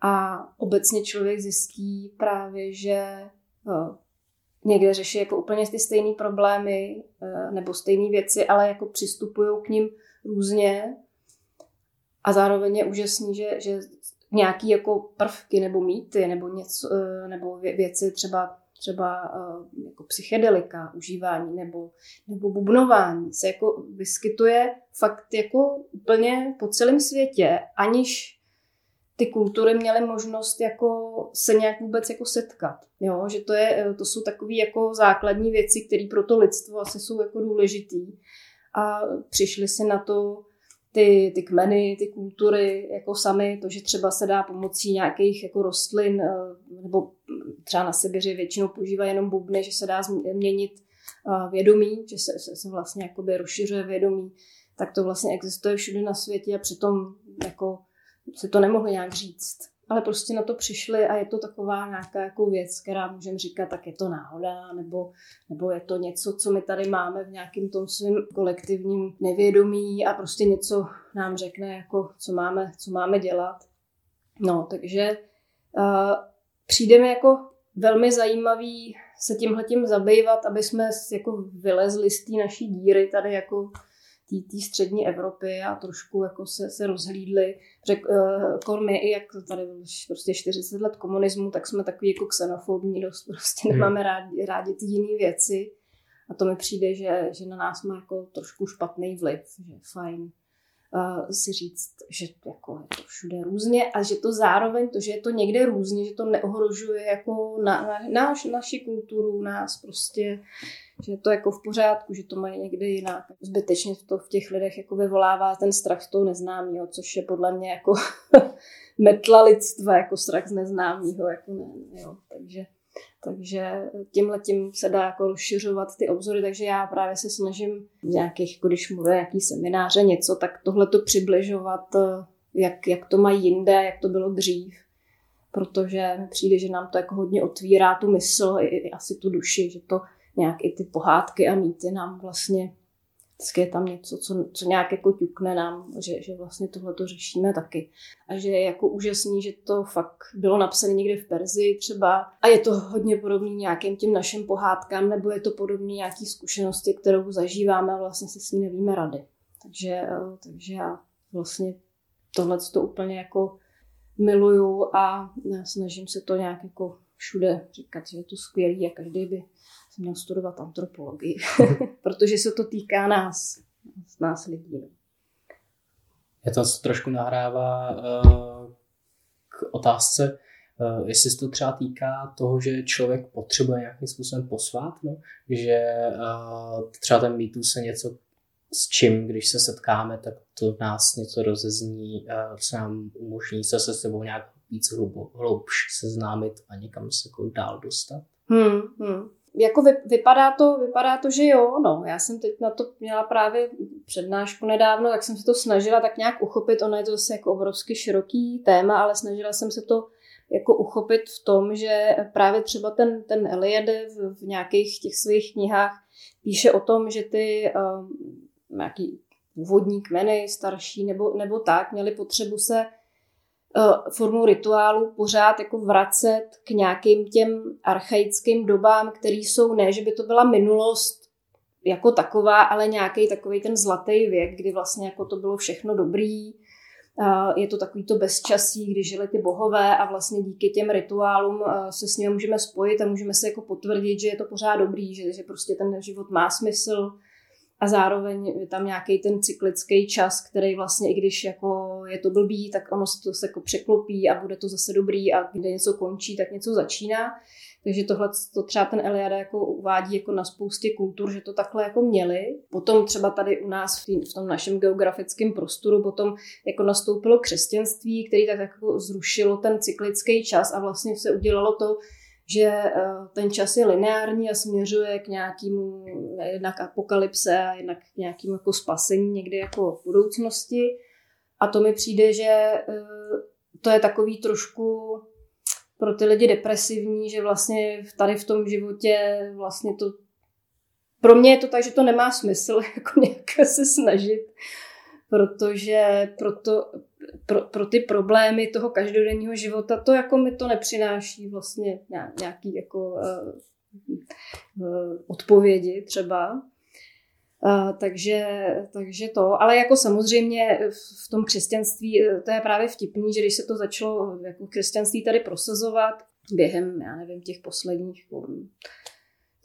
A obecně člověk zjistí právě, že někde řeší jako úplně ty stejné problémy nebo stejné věci, ale jako přistupují k ním různě a zároveň je úžasný, že, že nějaký jako prvky nebo mýty nebo něco, eh, nebo věci třeba třeba eh, jako psychedelika, užívání nebo, nebo bubnování se jako vyskytuje fakt jako úplně po celém světě, aniž ty kultury měly možnost jako se nějak vůbec jako setkat. Jo? Že to, je, eh, to jsou takové jako základní věci, které pro to lidstvo asi jsou jako důležitý. A přišli si na to ty, ty kmeny, ty kultury jako sami, to, že třeba se dá pomocí nějakých jako rostlin, eh, nebo třeba na Sibiři většinou používají jenom bubny, že se dá změnit eh, vědomí, že se, se, se vlastně jakoby rozšiřuje vědomí, tak to vlastně existuje všude na světě a přitom jako si to nemohli nějak říct ale prostě na to přišli a je to taková nějaká jako věc, která můžeme říkat, tak je to náhoda, nebo, nebo je to něco, co my tady máme v nějakém tom svém kolektivním nevědomí a prostě něco nám řekne, jako co máme, co máme dělat. No, takže uh, přijde mi jako velmi zajímavý se tímhletím zabývat, aby jsme jako vylezli z té naší díry tady jako té střední Evropy a trošku jako se, se rozhlídli. Řek, uh, my, i jak tady prostě 40 let komunismu, tak jsme takový jako xenofobní, dost prostě hmm. nemáme rádi, rádi ty jiné věci. A to mi přijde, že, že na nás má jako trošku špatný vliv, že fajn uh, si říct, že jako je to všude různě a že to zároveň, to, že je to někde různě, že to neohrožuje jako na, na, naš, naši kulturu, nás prostě, že je to jako v pořádku, že to mají někde jinak. Zbytečně to v těch lidech jako vyvolává ten strach z toho neznámého, což je podle mě jako metla lidstva, jako strach z neznámého, jako ne, jo, takže takže tímhle tím se dá jako rozšiřovat ty obzory, takže já právě se snažím v nějakých, jako když mluvím nějaký semináře, něco, tak tohle to přibližovat, eh, jak, jak to mají jinde, jak to bylo dřív. Protože přijde, že nám to jako hodně otvírá tu mysl, i, i asi tu duši, že to nějak i ty pohádky a mýty nám vlastně Vždycky je tam něco, co, co nějak jako ťukne nám, že, že vlastně tohle to řešíme taky. A že je jako úžasný, že to fakt bylo napsané někde v Perzi třeba a je to hodně podobný nějakým těm našim pohádkám, nebo je to podobný nějaký zkušenosti, kterou zažíváme a vlastně se s ní nevíme rady. Takže, eh, takže já vlastně tohle to úplně jako miluju a snažím se to nějak jako všude říkat, že je to skvělý a každý by jsem měl studovat antropologii, protože se to týká nás, nás lidí. No. Je to trošku nahrává uh, k otázce, uh, jestli se to třeba týká toho, že člověk potřebuje nějakým způsobem posvát, no? že uh, třeba ten mýtus se něco s čím, když se setkáme, tak to nás něco rozezní, co nám umožní se se sebou nějak víc hloubš seznámit a někam se jako dál dostat. Hmm, hmm jako vy, vypadá, to, vypadá to, že jo, no. Já jsem teď na to měla právě přednášku nedávno, tak jsem se to snažila tak nějak uchopit. Ono je to zase jako obrovsky široký téma, ale snažila jsem se to jako uchopit v tom, že právě třeba ten, ten Eliade v, v nějakých těch svých knihách píše o tom, že ty um, nějaký původní kmeny, starší nebo, nebo tak, měli potřebu se formou rituálu pořád jako vracet k nějakým těm archaickým dobám, které jsou ne, že by to byla minulost jako taková, ale nějaký takový ten zlatý věk, kdy vlastně jako to bylo všechno dobrý, je to takový to bezčasí, kdy žili ty bohové a vlastně díky těm rituálům se s nimi můžeme spojit a můžeme se jako potvrdit, že je to pořád dobrý, že, že prostě ten život má smysl a zároveň je tam nějaký ten cyklický čas, který vlastně, i když jako je to blbý, tak ono se to se jako překlopí a bude to zase dobrý a kde něco končí, tak něco začíná. Takže tohle to třeba ten Eliada jako uvádí jako na spoustě kultur, že to takhle jako měli. Potom třeba tady u nás v tom našem geografickém prostoru potom jako nastoupilo křesťanství, který tak jako zrušilo ten cyklický čas a vlastně se udělalo to, že eh, ten čas je lineární a směřuje k nějakému jednak apokalypse a jednak k nějakému jako spasení někdy jako v budoucnosti. A to mi přijde, že eh, to je takový trošku pro ty lidi depresivní, že vlastně tady v tom životě vlastně to pro mě je to tak, že to nemá smysl jako nějak se snažit, protože proto, pro, pro ty problémy toho každodenního života to jako mi to nepřináší vlastně nějaký jako uh, uh, odpovědi třeba. Uh, takže, takže to, ale jako samozřejmě v tom křesťanství, to je právě vtipný, že když se to začalo jako křesťanství tady prosazovat během, já nevím, těch posledních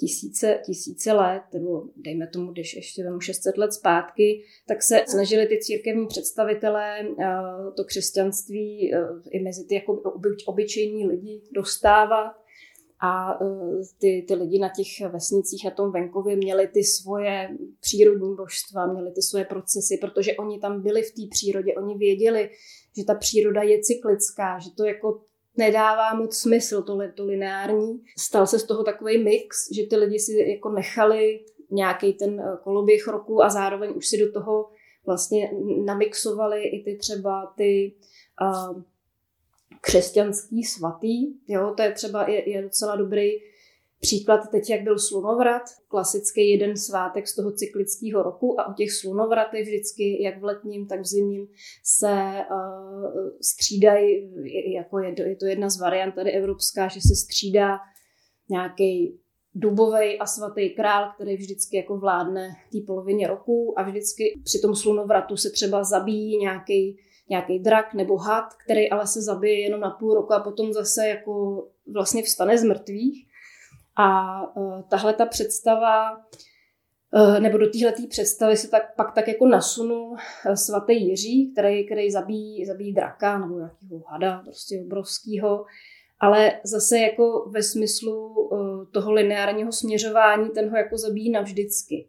tisíce, tisíce let, nebo dejme tomu, když ještě vemu 600 let zpátky, tak se snažili ty církevní představitelé uh, to křesťanství uh, i mezi ty jako obyčejní lidi dostávat. A e, ty, ty lidi na těch vesnicích, na tom venkově měli ty svoje přírodní božstva, měli ty svoje procesy, protože oni tam byli v té přírodě, oni věděli, že ta příroda je cyklická, že to jako nedává moc smysl, to, to lineární. Stal se z toho takový mix, že ty lidi si jako nechali nějaký ten e, koloběh roku a zároveň už si do toho vlastně namixovali i ty třeba ty uh, křesťanský svatý. Jo, to je třeba je, je docela dobrý příklad teď, jak byl slunovrat, klasický jeden svátek z toho cyklického roku a u těch slunovraty vždycky, jak v letním, tak v zimním, se uh, střídají, jako je, je to jedna z variant tady evropská, že se střídá nějaký dubový a svatý král, který vždycky jako vládne té polovině roku a vždycky při tom slunovratu se třeba zabíjí nějaký nějaký drak nebo had, který ale se zabije jenom na půl roku a potom zase jako vlastně vstane z mrtvých. A uh, tahle ta představa, uh, nebo do téhle představy se tak, pak tak jako nasunu uh, svatý Jiří, který, který zabíjí, zabíjí draka nebo nějakého hada, prostě obrovského. Ale zase jako ve smyslu toho lineárního směřování ten ho jako zabíjí navždycky.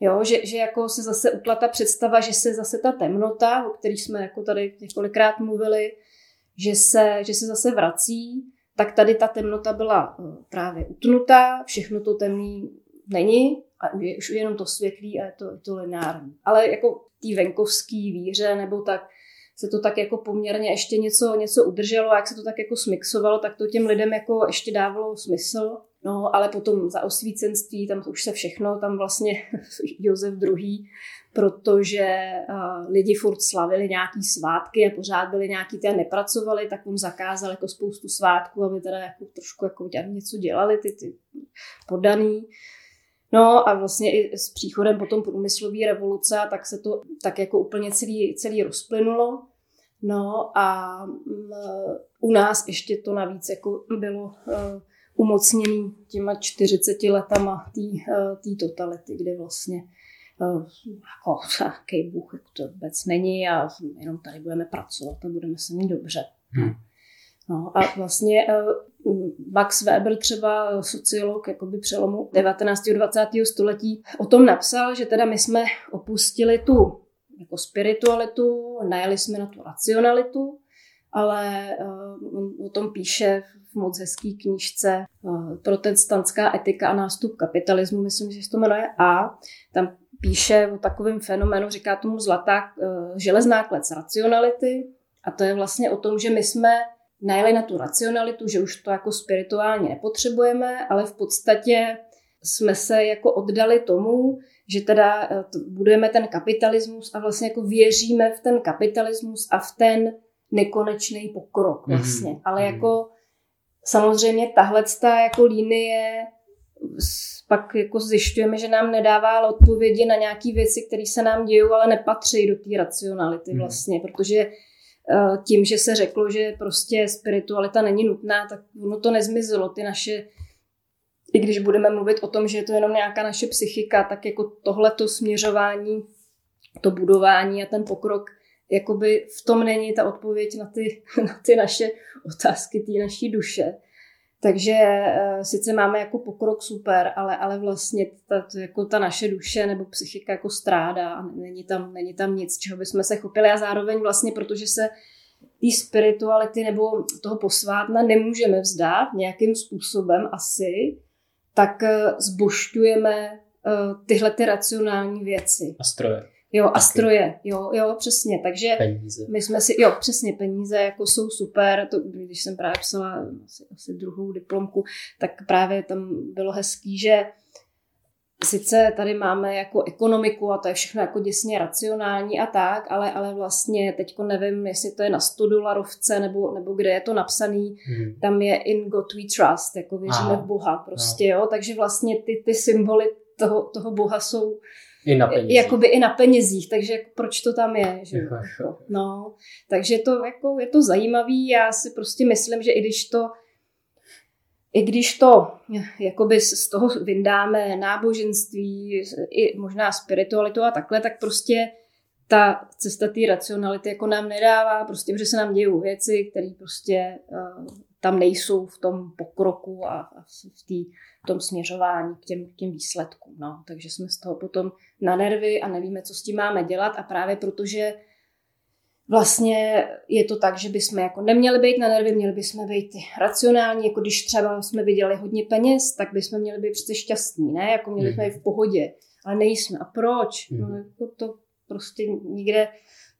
Jo, že, že jako se zase utla ta představa, že se zase ta temnota, o které jsme jako tady několikrát mluvili, že se, že se zase vrací, tak tady ta temnota byla eh, právě utnutá, všechno to temný není a už je, už jenom to světlý a je to, je to lineární. Ale jako tý venkovský víře nebo tak se to tak jako poměrně ještě něco, něco udrželo a jak se to tak jako smixovalo, tak to těm lidem jako ještě dávalo smysl. No, ale potom za osvícenství, tam už se všechno, tam vlastně Josef II, protože uh, lidi furt slavili nějaký svátky a pořád byli nějaký, ty nepracovali, tak on zakázal jako spoustu svátků, aby teda jako trošku jako něco dělali, ty, ty podaný. No a vlastně i s příchodem potom průmyslové revoluce, tak se to tak jako úplně celý, celý rozplynulo. No a m, u nás ještě to navíc jako bylo uh, umocněný těma 40 letama té totality, kde vlastně jako jaký bůh jako to vůbec není a jenom tady budeme pracovat a budeme se mít dobře. Hmm. No a vlastně uh, Max Weber, třeba sociolog jakoby přelomu 19. a 20. století, o tom napsal, že teda my jsme opustili tu jako spiritualitu, najeli jsme na tu racionalitu ale uh, on o tom píše v moc hezký knížce uh, Protestantská etika a nástup kapitalismu, myslím, že se to jmenuje A. Tam píše o takovém fenoménu, říká tomu zlatá uh, železná klec racionality a to je vlastně o tom, že my jsme najeli na tu racionalitu, že už to jako spirituálně nepotřebujeme, ale v podstatě jsme se jako oddali tomu, že teda budujeme ten kapitalismus a vlastně jako věříme v ten kapitalismus a v ten nekonečný pokrok mhm. vlastně. Mm-hmm. Ale jako samozřejmě tahle jako linie pak jako zjišťujeme, že nám nedává odpovědi na nějaké věci, které se nám dějí, ale nepatří do té racionality mm. vlastně, protože eh, tím, že se řeklo, že prostě spiritualita není nutná, tak ono to nezmizelo. Ty naše, i když budeme mluvit o tom, že je to jenom nějaká naše psychika, tak jako tohleto směřování, to budování a ten pokrok jakoby v tom není ta odpověď na ty, na ty naše otázky, ty naší duše. Takže uh, sice máme jako pokrok super, ale, ale vlastně ta, jako ta naše duše nebo psychika jako strádá a není tam, není tam nic, čeho bychom se chopili a zároveň vlastně, protože se té spirituality nebo toho posvátna nemůžeme vzdát nějakým způsobem asi, tak uh, zbošťujeme uh, tyhle ty racionální věci. A stroje. Jo, a stroje, jo, jo, přesně, takže peníze. my jsme si, jo, přesně, peníze jako jsou super, to, když jsem právě psala asi, asi druhou diplomku, tak právě tam bylo hezký, že sice tady máme jako ekonomiku a to je všechno jako děsně racionální a tak, ale, ale vlastně teďko nevím, jestli to je na 100 dolarovce nebo, nebo kde je to napsaný, hmm. tam je in God we trust, jako věříme Aha. v Boha prostě, no. jo, takže vlastně ty, ty symboly toho, toho Boha jsou i na penězích. Jakoby i na penězích, takže proč to tam je, že jako, No, takže to jako, je to zajímavý, já si prostě myslím, že i když to i když to jakoby z toho vyndáme náboženství, i možná spiritualitu a takhle, tak prostě ta cesta té racionality jako nám nedává, prostě, protože se nám dějou věci, které prostě uh, tam nejsou v tom pokroku a, a v, v tom směřování k těm, k těm výsledkům. No. Takže jsme z toho potom na nervy a nevíme, co s tím máme dělat a právě protože vlastně je to tak, že bychom jako neměli být na nervy, měli bychom být racionální, jako když třeba jsme viděli hodně peněz, tak bychom měli být přece šťastní, ne? Jako měli jsme být v pohodě, ale nejsme. A proč? No, jako to prostě nikde,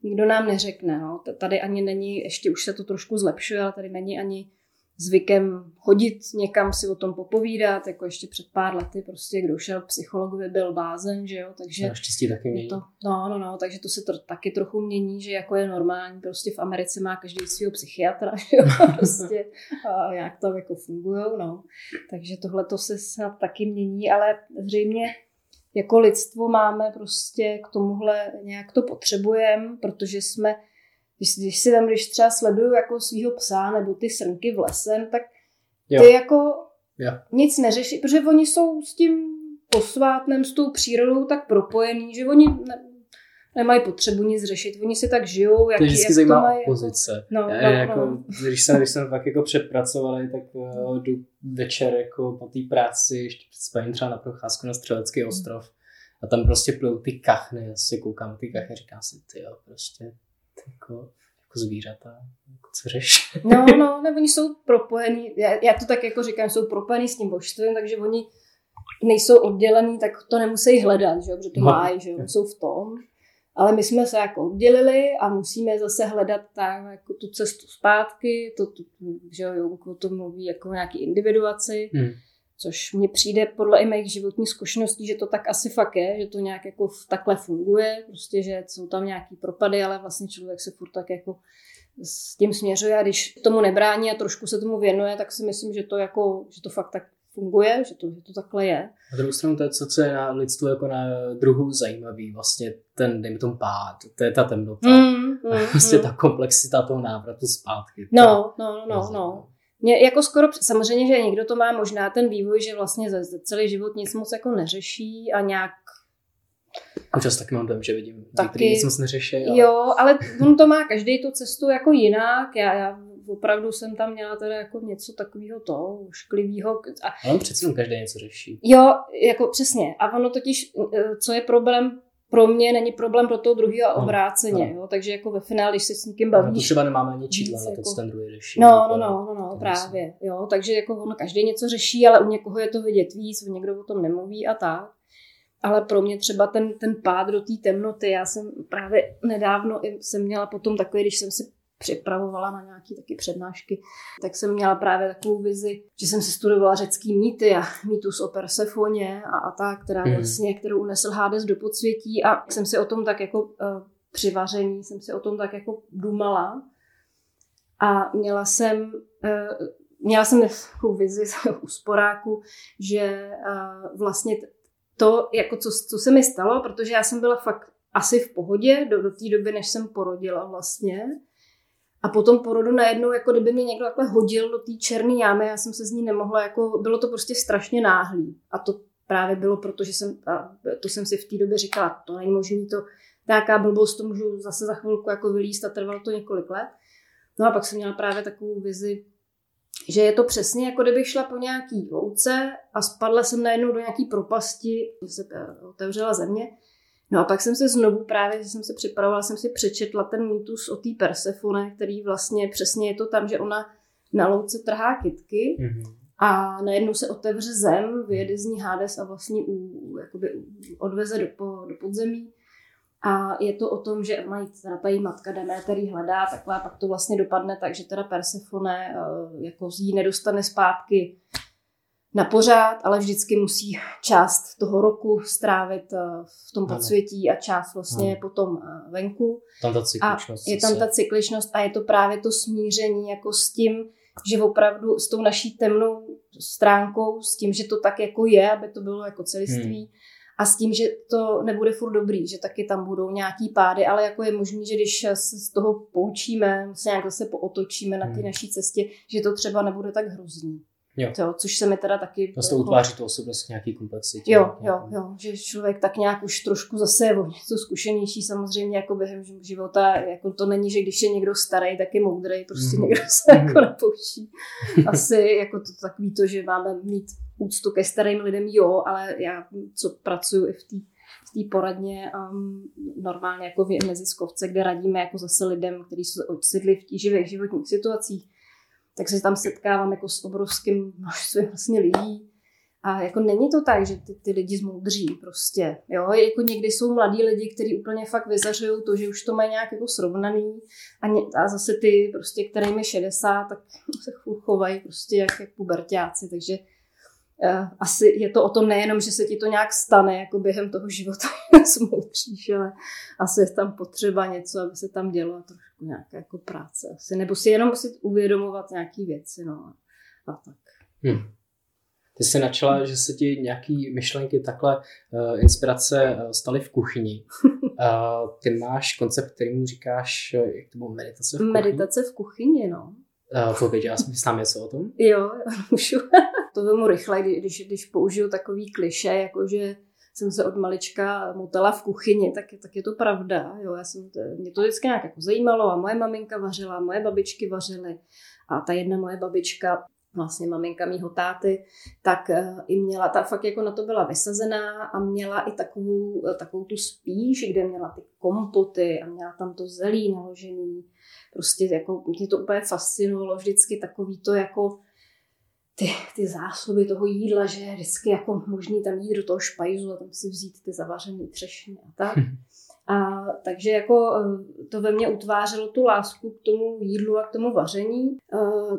nikdo nám neřekne. No. Tady ani není, ještě už se to trošku zlepšuje, ale tady není ani zvykem chodit někam si o tom popovídat, jako ještě před pár lety prostě kdo šel psychologovi byl bázen, že jo, takže Naštěstí taky mění. To, no, no, no, takže to se to taky trochu mění, že jako je normální, prostě v Americe má každý svého psychiatra, že jo, prostě a jak to jako fungují, no. Takže tohle to se snad taky mění, ale zřejmě jako lidstvo máme prostě k tomuhle nějak to potřebujeme, protože jsme když, když si tam, když třeba sleduju jako svého psa nebo ty srnky v lesem, tak ty jo. jako jo. nic neřeší, protože oni jsou s tím posvátnem, s tou přírodou tak propojený, že oni ne, nemají potřebu nic řešit, oni si tak žijou, jak, to je vždycky jak zajímavá to mají. pozice. Jako, no, já, no, jako, no. Když jsem, když jsem pak jako předpracovali, tak uh, jdu večer jako po té práci ještě před spaním třeba na procházku na Střelecký ostrov a tam prostě plou ty kachny, já si koukám ty kachny, říkám si, ty jo, prostě jako jako zvířata, jako co řeš. No, no, ne, oni jsou propojený, já, já to tak jako říkám, jsou propojený s tím božstvím, takže oni nejsou oddělený, tak to nemusí hledat, že jo, protože to no. mají, že jo, jsou v tom. Ale my jsme se jako oddělili a musíme zase hledat tak, jako tu cestu zpátky, to, to, že jo, to mluví jako nějaký individuaci. Hmm což mně přijde podle i mých životních zkušeností, že to tak asi fakt je, že to nějak jako takhle funguje, prostě, že jsou tam nějaký propady, ale vlastně člověk se furt tak jako s tím směřuje a když tomu nebrání a trošku se tomu věnuje, tak si myslím, že to jako, že to fakt tak funguje, že to, že to takhle je. Na druhou stranu to je co, co je na lidstvu jako na druhu zajímavý, vlastně ten, dejme tomu pád, to je ta temnota. Mm, mm, vlastně mm. ta komplexita toho návratu zpátky. No, no, no, no. Mě jako skoro, samozřejmě, že někdo to má možná ten vývoj, že vlastně za celý život nic moc jako neřeší a nějak Občas taky mám dojem, že vidím taky, nic moc neřeší. Ale... Jo, ale on to má každý tu cestu jako jinak. Já, já opravdu jsem tam měla teda jako něco takového to, šklivého. A... Ale přece každý něco řeší. Jo, jako přesně. A ono totiž, eh, co je problém pro mě není problém pro toho druhého obráceně. No. Jo? Takže jako ve finále, když se s někým bavíš... No, to třeba nemáme ani čidla na to, co ten druhý řeší. No, no, no, no, no právě. Jo? Takže jako ono každý něco řeší, ale u někoho je to vidět víc, u někdo o tom nemluví a tak. Ale pro mě třeba ten, ten pád do té temnoty, já jsem právě nedávno jsem měla potom takový, když jsem si připravovala na nějaké taky přednášky, tak jsem měla právě takovou vizi, že jsem si studovala řecký mýty a mýtus o Persefoně a, a ta, která mm. vlastně, kterou unesl Hades do podsvětí. A jsem si o tom tak jako uh, při vaření, jsem si o tom tak jako důmala a měla jsem uh, měla jsem takovou vizi u sporáku, že uh, vlastně to, jako co, co se mi stalo, protože já jsem byla fakt asi v pohodě do, do té doby, než jsem porodila vlastně, a potom porodu najednou, jako kdyby mě někdo takhle hodil do té černé jámy, já jsem se z ní nemohla, jako bylo to prostě strašně náhlý. A to právě bylo proto, že jsem, a to jsem si v té době říkala, to není možné, to nějaká blbost, to můžu zase za chvilku jako vylíst a trvalo to několik let. No a pak jsem měla právě takovou vizi, že je to přesně jako kdybych šla po nějaký louce a spadla jsem najednou do nějaký propasti, se otevřela země No a pak jsem se znovu právě, že jsem se připravovala, jsem si přečetla ten mýtus o té Persefone, který vlastně přesně je to tam, že ona na louce trhá kitky mm-hmm. a najednou se otevře zem, vyjede z ní Hades a vlastně u, jakoby odveze do, po, do podzemí. A je to o tom, že mají teda ta matka Deméter, který hledá takhle a pak to vlastně dopadne tak, že teda Persefone eh, jako jí nedostane zpátky na pořád, ale vždycky musí část toho roku strávit eh, v tom podsvětí a část vlastně ano. potom eh, venku. Tam ta cykličnost. A je tam ta cykličnost a je to právě to smíření jako s tím, že opravdu s tou naší temnou stránkou, s tím, že to tak jako je, aby to bylo jako celiství, hmm. a s tím, že to nebude furt dobrý, že taky tam budou nějaký pády, ale jako je možný, že když se z toho poučíme, se nějak zase pootočíme na té hmm. naší cestě, že to třeba nebude tak hrozný. Jo. To, což se mi teda taky... Vlastně jako, utváří to osobnost nějaký komplexitě. Jo, jo, jo, že člověk tak nějak už trošku zase je o něco zkušenější samozřejmě jako během života, jako to není, že když je někdo starý, tak je moudrý, prostě mm. někdo se mm. jako napouští. Asi jako to takový to, že máme mít úctu ke starým lidem, jo, ale já, co pracuji i v té v té poradně um, normálně jako v neziskovce, kde radíme jako zase lidem, kteří jsou odsidli v tíživých životních situacích, tak se tam setkávám jako s obrovským množstvím vlastně lidí. A jako není to tak, že ty, ty lidi zmoudří prostě. Jo? Jako někdy jsou mladí lidi, kteří úplně fakt vyzařují to, že už to mají nějak jako srovnaný a, ně, a zase ty prostě, kterým je 60, tak se chovají prostě jak, jak pubertáci. Takže asi je to o tom nejenom, že se ti to nějak stane jako během toho života, smoutříš, ale asi je tam potřeba něco, aby se tam dělo trošku nějaká jako práce asi. Nebo si jenom muset uvědomovat nějaké věci, no a tak. Hmm. Ty jsi načala, že se ti nějaký myšlenky takhle uh, inspirace uh, staly v kuchyni. Uh, ty máš koncept, který mu říkáš, jak to bylo, meditace v kuchyni? Meditace v kuchyni, no. Uh, pověděla jsi s námi něco o tom? Jo, můžu. to vemu rychle, když, když použiju takový kliše, jako že jsem se od malička motala v kuchyni, tak, tak je to pravda. Jo, já jsem, mě to vždycky nějak jako zajímalo a moje maminka vařila, moje babičky vařily a ta jedna moje babička vlastně maminka mýho táty, tak eh, i měla, ta fakt jako na to byla vysazená a měla i takovou, takovou tu spíš, kde měla ty kompoty a měla tam to zelí naložený. Prostě jako mě to úplně fascinovalo vždycky takový to jako ty, ty zásoby toho jídla, že je vždycky jako možný tam jít do toho špajzu a tam si vzít ty zavařené třešně a tak. A takže jako eh, to ve mně utvářelo tu lásku k tomu jídlu a k tomu vaření.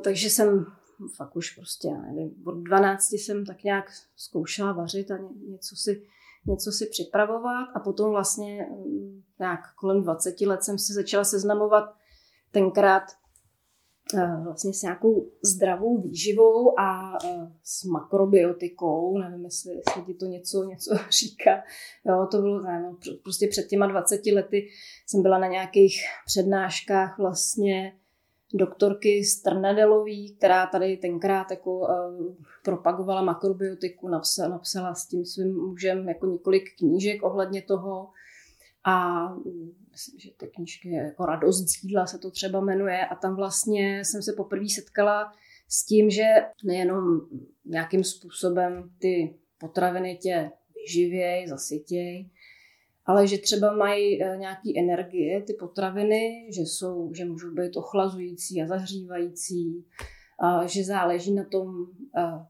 Takže jsem fakt už prostě, nevím, od 12 jsem tak nějak zkoušela vařit a něco si, něco si připravovat a potom vlastně mm, nějak kolem 20 let jsem se začala seznamovat tenkrát Eh, vlastně s nějakou zdravou výživou a eh, s makrobiotikou, nevím, jestli, jestli ti to něco, něco říká. Jo, to bylo, nevím, prostě před těma 20 lety jsem byla na nějakých přednáškách vlastně doktorky Strnadelový, která tady tenkrát jako uh, propagovala makrobiotiku, napsala, napsala s tím svým mužem jako několik knížek ohledně toho. A myslím, že ty knížky jako Radost z jídla se to třeba jmenuje. A tam vlastně jsem se poprvé setkala s tím, že nejenom nějakým způsobem ty potraviny tě vyživěj, zasytěj, ale že třeba mají eh, nějaký energie, ty potraviny, že, jsou, že můžou být ochlazující a zahřívající, a že záleží na tom, eh,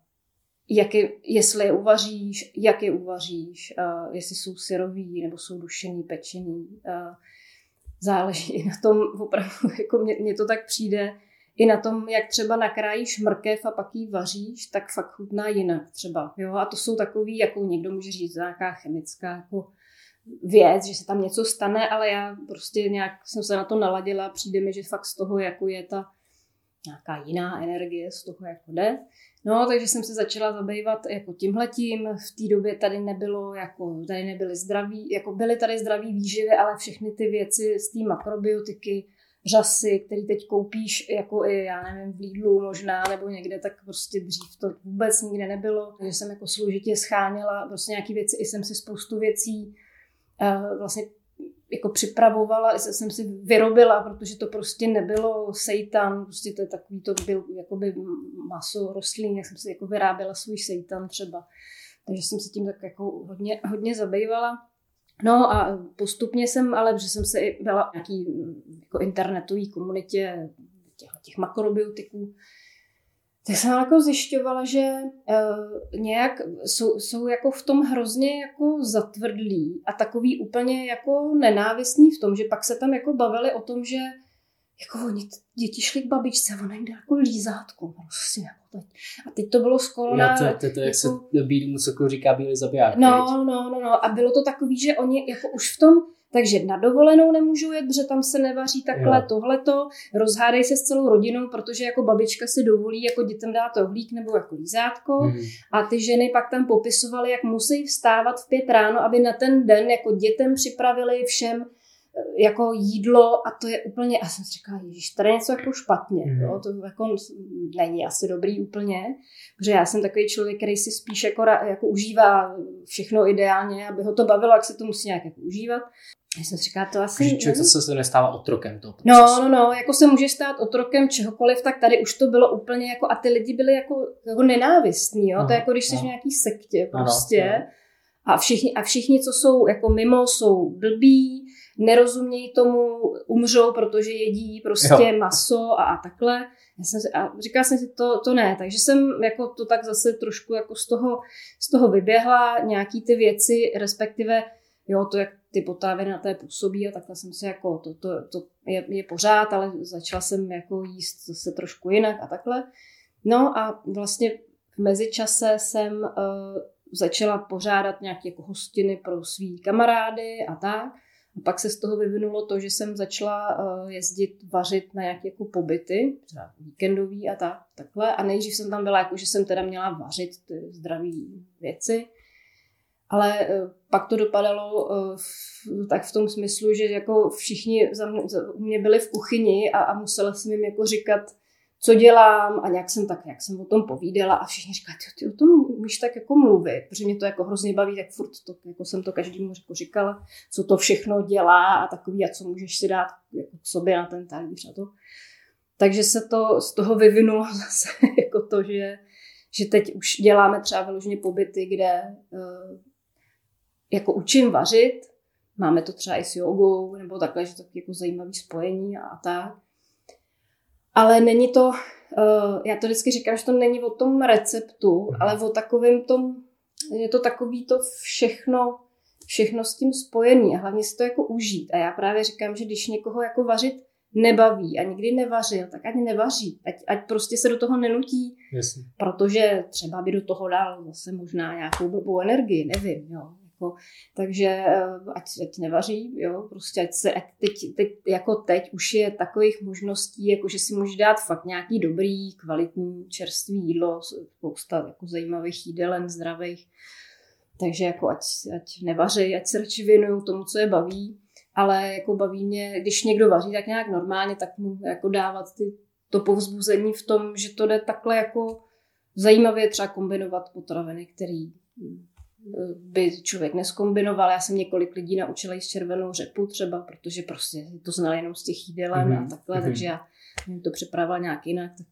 jak je, jestli je uvaříš, jak je uvaříš, a jestli jsou syrový nebo jsou dušený, pečený. Záleží i na tom, opravdu, jako mně, mně to tak přijde, i na tom, jak třeba nakrájíš mrkev a pak ji vaříš, tak fakt chutná jinak třeba. Jo? A to jsou takový, jako někdo může říct, nějaká chemická jako věc, že se tam něco stane, ale já prostě nějak jsem se na to naladila přijde mi, že fakt z toho, jako je ta nějaká jiná energie, z toho jako jde. No, takže jsem se začala zabývat jako tímhletím. V té době tady nebylo, jako, tady nebyly zdraví, jako byly tady zdraví výživy, ale všechny ty věci z té makrobiotiky, řasy, který teď koupíš jako i, já nevím, v Lidlu možná nebo někde, tak prostě dřív to vůbec nikde nebylo. Takže jsem jako složitě scháněla prostě nějaký věci, i jsem si spoustu věcí vlastně jako připravovala, jsem si vyrobila, protože to prostě nebylo seitan, prostě to je takový, to byl jakoby maso rostlin, jak jsem si jako vyráběla svůj seitan třeba. Takže jsem se tím tak jako hodně, hodně zabývala. No a postupně jsem, ale protože jsem se i byla nějaký jako internetový komunitě těch, těch makrobiotiků, tak jsem jako zjišťovala, že uh, nějak jsou, jsou jako v tom hrozně jako zatvrdlí a takový úplně jako nenávistný v tom, že pak se tam jako bavili o tom, že jako oni děti šli k babičce a ona jim dá jako lízátko. Prostě jako teď. A teď to bylo skoro na... To, to, to, jak se jako- bílému cukru říká bílý zabiják. No, no, no, no. A bylo to takový, že oni jako už v tom takže na dovolenou nemůžou jet, protože tam se nevaří takhle jo. tohleto. Rozhádej se s celou rodinou, protože jako babička si dovolí jako dětem dát tohlík nebo jako lízátko. Mm. A ty ženy pak tam popisovaly, jak musí vstávat v pět ráno, aby na ten den jako dětem připravili všem eh, jako jídlo a to je úplně, a jsem si říkala, ježiš, tady je něco jako špatně, mm. jo, to jako není asi dobrý úplně, protože já jsem takový člověk, který si spíš jako, jako užívá všechno ideálně, aby ho to bavilo, jak se to musí nějak jako užívat. Já jsem si říkala, to asi... Že člověk zase se nestává otrokem toho No, no, no, jako se může stát otrokem čehokoliv, tak tady už to bylo úplně jako, a ty lidi byli jako, jako nenávistní, jo, aha, to je jako když jsi v nějaký sektě prostě. Ano, a všichni, a všichni, co jsou jako mimo, jsou blbí, nerozumějí tomu, umřou, protože jedí prostě jo. maso a, a takhle. Já jsem si, a říkala jsem si, to, to ne, takže jsem jako to tak zase trošku jako z toho, z toho vyběhla, nějaký ty věci, respektive jo, to, jak ty potáviny na té působí a takhle jsem si jako, to, to, to je, je pořád, ale začala jsem jako jíst zase trošku jinak a takhle. No a vlastně v mezičase jsem uh, začala pořádat nějaké jako hostiny pro svý kamarády a tak. A pak se z toho vyvinulo to, že jsem začala uh, jezdit vařit na nějaké jako pobyty, třeba víkendový a tak, takhle. A nejdřív jsem tam byla jako, že jsem teda měla vařit ty zdravé věci. Ale eh, pak to dopadalo eh, tak v tom smyslu, že jako všichni za mě, za mě byli v kuchyni a, a musela jsem jim jako říkat, co dělám a nějak jsem tak, jak jsem o tom povídala a všichni říkali, ty, o tom umíš tak jako mluvit, protože mě to jako hrozně baví, tak furt to, jako jsem to každému jako říkala, co to všechno dělá a takový a co můžeš si dát jako k sobě na ten talíř a to. Takže se to z toho vyvinulo zase jako to, že, že teď už děláme třeba vyloženě pobyty, kde uh, jako učím vařit, máme to třeba i s jogou, nebo takhle, že to je jako zajímavý spojení a, tak. Ale není to, uh, já to vždycky říkám, že to není o tom receptu, mm. ale o takovém tom, je to takový to všechno, všechno s tím spojený a hlavně si to jako užít. A já právě říkám, že když někoho jako vařit nebaví a nikdy nevařil, tak ať nevaří, ať, ať prostě se do toho nenutí, Jasně. protože třeba by do toho dal zase možná nějakou blbou energii, nevím, jo. Jako, takže eh, ať, ať nevaří, jo, prostě ať se, ať teď, teď, jako teď už je takových možností, jako že si může dát fakt nějaký dobrý, kvalitní, čerstvý jídlo, spousta jako zajímavých jídelen, zdravých. Takže jako ať, ať nevaří, ať se radši věnují tomu, co je baví, ale jako baví mě, když někdo vaří tak nějak normálně, tak mu jako dávat ty, to povzbuzení v tom, že to jde takhle jako zajímavě třeba kombinovat potraviny, který by člověk neskombinoval. Já jsem několik lidí naučila jíst červenou řepu třeba, protože prostě to znali jenom z těch jídelen mm-hmm. a takhle, mm-hmm. takže já jim to připravila nějak jinak, tak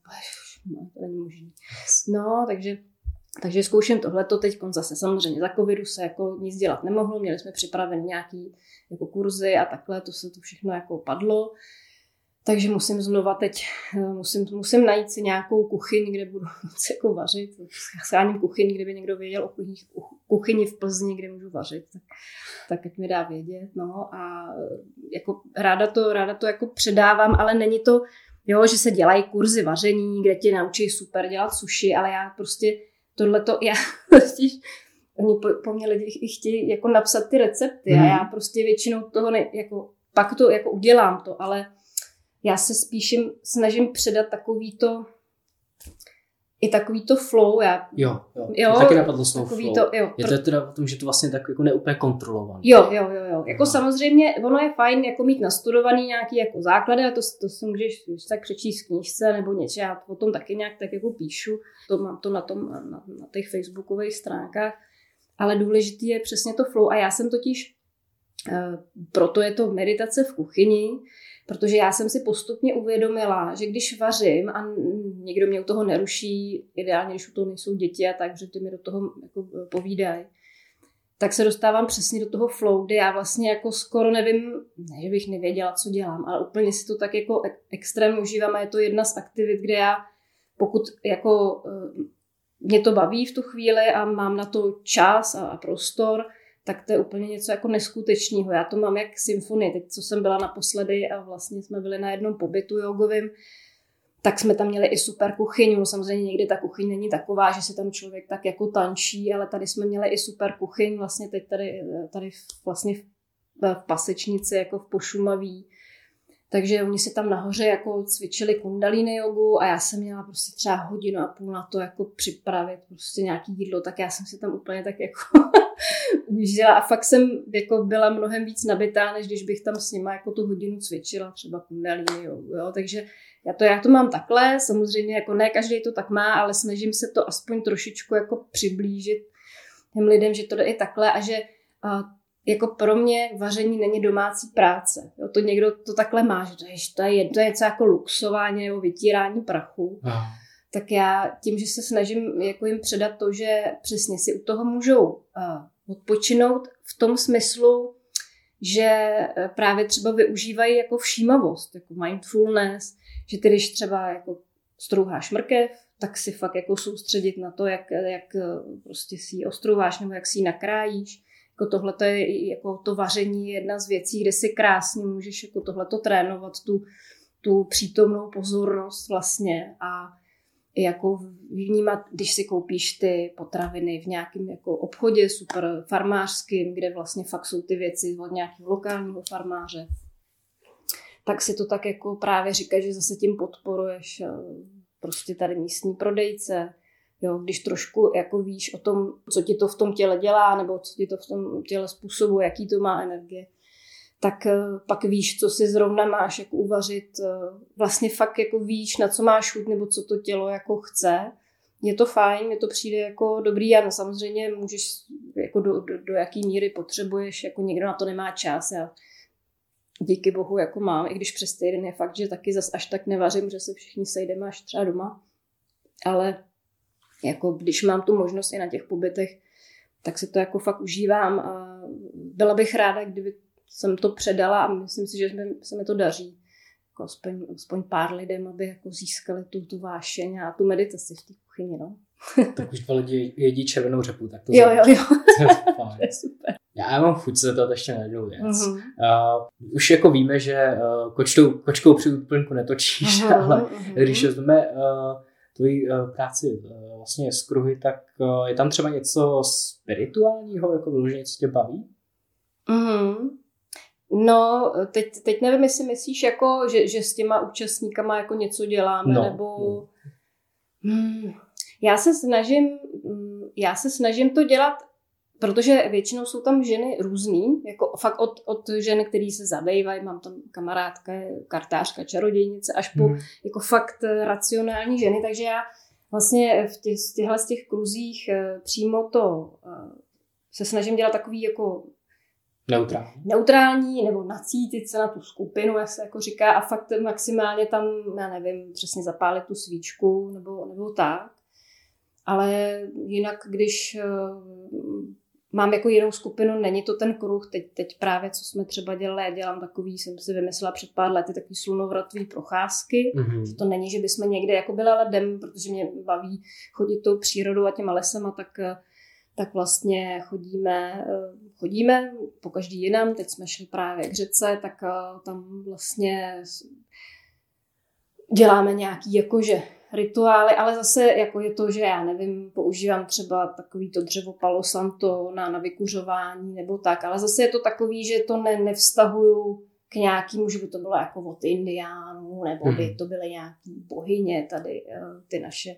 no, to není možné. No, takže Takže zkouším tohleto teď zase. Samozřejmě za covidu se jako nic dělat nemohlo, měli jsme připraven nějaký jako kurzy a takhle, to se to všechno jako padlo. Takže musím znova teď, musím, musím najít si nějakou kuchyni, kde budu moci jako vařit. Scháním kuchyni, kdyby někdo věděl o kuchyni, kuchyni v Plzni, kde můžu vařit, tak, tak ať mi dá vědět. No a jako ráda to, ráda to jako předávám, ale není to, jo, že se dělají kurzy vaření, kde ti naučí super dělat suši, ale já prostě tohleto, já totiž, oni po, po mně lidi chtějí jako napsat ty recepty mm. a mhm. já prostě většinou toho ne, jako, pak to jako udělám to, ale já se spíším snažím předat takový to, i takový to flow. Já, jo, jo, jo taky napadlo slovo flow. To, jo, je to teda o tom, že to vlastně tak jako neúplně kontrolovaný. Jo, jo, jo, jo. Jako no. samozřejmě, ono je fajn jako mít nastudovaný nějaký jako základy a to, to si můžeš tak přečíst v knížce nebo něco. Já o tom taky nějak tak jako píšu. To mám to na, tom, na, na těch facebookových stránkách. Ale důležitý je přesně to flow a já jsem totiž, uh, proto je to meditace v kuchyni, Protože já jsem si postupně uvědomila, že když vařím a někdo mě u toho neruší, ideálně, když u toho nejsou děti a tak, že ty mi do toho jako e, povídají, tak se dostávám přesně do toho flow, kde já vlastně jako skoro nevím, ne, že bych nevěděla, co dělám, ale úplně si to tak jako extrémně užívám a je to jedna z aktivit, kde já, pokud jako e, mě to baví v tu chvíli a mám na to čas a prostor, tak to je úplně něco jako neskutečného. Já to mám jak symfonie. Teď, co jsem byla naposledy a vlastně jsme byli na jednom pobytu jogovým, tak jsme tam měli i super kuchyni. No samozřejmě někdy ta kuchyň není taková, že se tam člověk tak jako tančí, ale tady jsme měli i super kuchyň, vlastně teď tady, tady vlastně v, v Pasečnici, jako v Pošumaví. Takže oni si tam nahoře jako cvičili kundalíny jogu a já jsem měla prostě třeba hodinu a půl na to jako připravit prostě nějaký jídlo, tak já jsem si tam úplně tak jako užila a fakt jsem jako byla mnohem víc nabitá, než když bych tam s nima jako tu hodinu cvičila, třeba kundalíny jogu, jo, takže já to, já to mám takhle, samozřejmě jako ne každý to tak má, ale snažím se to aspoň trošičku jako přiblížit těm lidem, že to jde i takhle a že a jako pro mě vaření není domácí práce. Jo, to někdo to takhle má, že to je, to je, to je něco jako luxování nebo vytírání prachu. Aha. Tak já tím, že se snažím jako jim předat to, že přesně si u toho můžou odpočinout v tom smyslu, že e, právě třeba využívají jako všímavost, jako mindfulness, že ty, když třeba jako strouháš mrkev, tak si fakt jako soustředit na to, jak, jak e, prostě si ji ostrouháš nebo jak si ji nakrájíš. Jako tohle je jako to vaření je jedna z věcí, kde si krásně můžeš jako tohleto trénovat, tu, tu přítomnou pozornost vlastně. A jako vnímat, když si koupíš ty potraviny v nějakém jako obchodě super farmářským, kde vlastně fakt jsou ty věci od nějakého lokálního farmáře, tak si to tak jako právě říká, že zase tím podporuješ eh, prostě tady místní prodejce, Jo, když trošku jako víš o tom, co ti to v tom těle dělá, nebo co ti to v tom těle způsobuje, jaký to má energie, tak eh, pak víš, co si zrovna máš jako uvařit. Eh, vlastně fakt jako víš, na co máš chuť, nebo co to tělo jako chce. Je to fajn, je to přijde jako dobrý a samozřejmě můžeš jako do, do, do jaký míry potřebuješ, jako někdo na to nemá čas. Já díky bohu jako mám, i když přes týden je fakt, že taky zas až tak nevařím, že se všichni sejdeme až třeba doma. Ale jako když mám tu možnost i na těch pobytech, tak si to jako fakt užívám a byla bych ráda, kdyby jsem to předala a myslím si, že se mi to daří. Jako aspoň, aspoň pár lidem, aby jako získali tu, tu vášeň a tu meditaci v té kuchyni. No. tak už dva lidi jedí červenou řepu, tak to Jo, jo, jo. to je super. Já mám chuť se to ještě na jednu věc. Uh-huh. Uh, už jako víme, že uh, kočkou, kočkou při úplnku netočíš, uh-huh, ale uh-huh. když vezmeme uh, tvojí uh, práci uh, vlastně z kruhy, tak uh, je tam třeba něco spirituálního, jako vyloženě, co tě baví? Mm-hmm. No, teď, teď nevím, jestli myslíš, jako, že, že s těma účastníkama jako něco děláme, no, nebo... No. Hmm, já se snažím, mm, já se snažím to dělat Protože většinou jsou tam ženy různý, jako fakt od, od žen, který se zabývají, mám tam kamarádka, kartářka, čarodějnice, až po hmm. jako fakt racionální ženy, takže já vlastně v těch, těchhle z těch kruzích eh, přímo to eh, se snažím dělat takový jako Neutrální. Neutrální, nebo nacítit se na tu skupinu, jak se jako říká, a fakt maximálně tam, já nevím, přesně zapálit tu svíčku, nebo, nebo tak. ale jinak, když mám jako jinou skupinu, není to ten kruh, teď, teď právě, co jsme třeba dělali, já dělám takový, jsem si vymyslela před pár lety, takový slunovratový procházky, mm-hmm. to není, že bychom někde jako byla, ale jdem, protože mě baví chodit tou přírodou a těma lesema, tak tak vlastně chodíme, chodíme po každý jinam, teď jsme šli právě k řece, tak tam vlastně děláme nějaký jakože rituály, ale zase jako je to, že já nevím, používám třeba takový to dřevo palo santo na, na vykuřování nebo tak, ale zase je to takový, že to ne, nevztahuju k nějakému, že by to bylo jako od indiánů, nebo by mhm. to byly nějaký bohyně tady, eh, ty naše,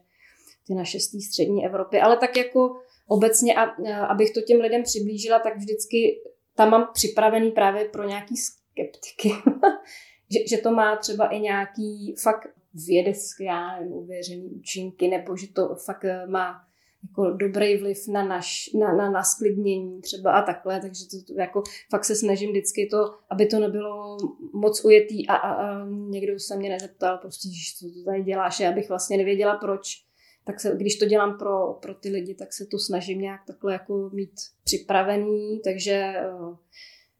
ty naše z té střední Evropy, ale tak jako obecně, a, abych to těm lidem přiblížila, tak vždycky tam mám připravený právě pro nějaký skeptiky, že, že to má třeba i nějaký fakt vědecké, já nevím, uvěřený účinky, nebo že to fakt eh, má jako dobrý vliv na, naš, na, na, na sklidnění třeba a takhle, takže to, to jako fakt se snažím vždycky to, aby to nebylo moc ujetý a, a, a někdo se mě nezeptal prostě, že co to tady děláš, já bych vlastně nevěděla proč, tak se, když to dělám pro, pro ty lidi, tak se to snažím nějak takhle jako mít připravený, takže uh,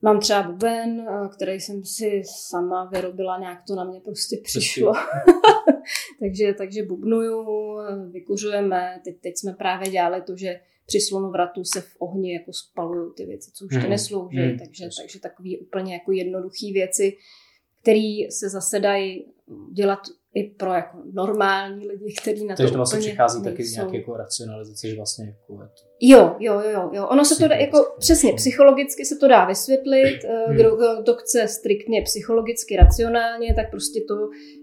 Mám třeba buben, eh, který jsem si sama vyrobila, nějak to na mě prostě přišlo. takže, takže bubnuju, vykuřujeme. Teď, teď jsme právě dělali to, že při slonovratu se v ohni jako spalují ty věci, co už hmm. neslouží. Hmm. Takže, takže takové úplně jako jednoduché věci, které se zase dají dělat i pro jako normální lidi, kteří na Takže to, to vlastně přichází taky z nějaké jako racionalizace, že vlastně jako je to... Jo, jo, jo, jo. Ono se to dá, jako přesně psychologicky se to dá vysvětlit. Eh, hmm. Kdo, kdo to chce striktně psychologicky, racionálně, tak prostě to,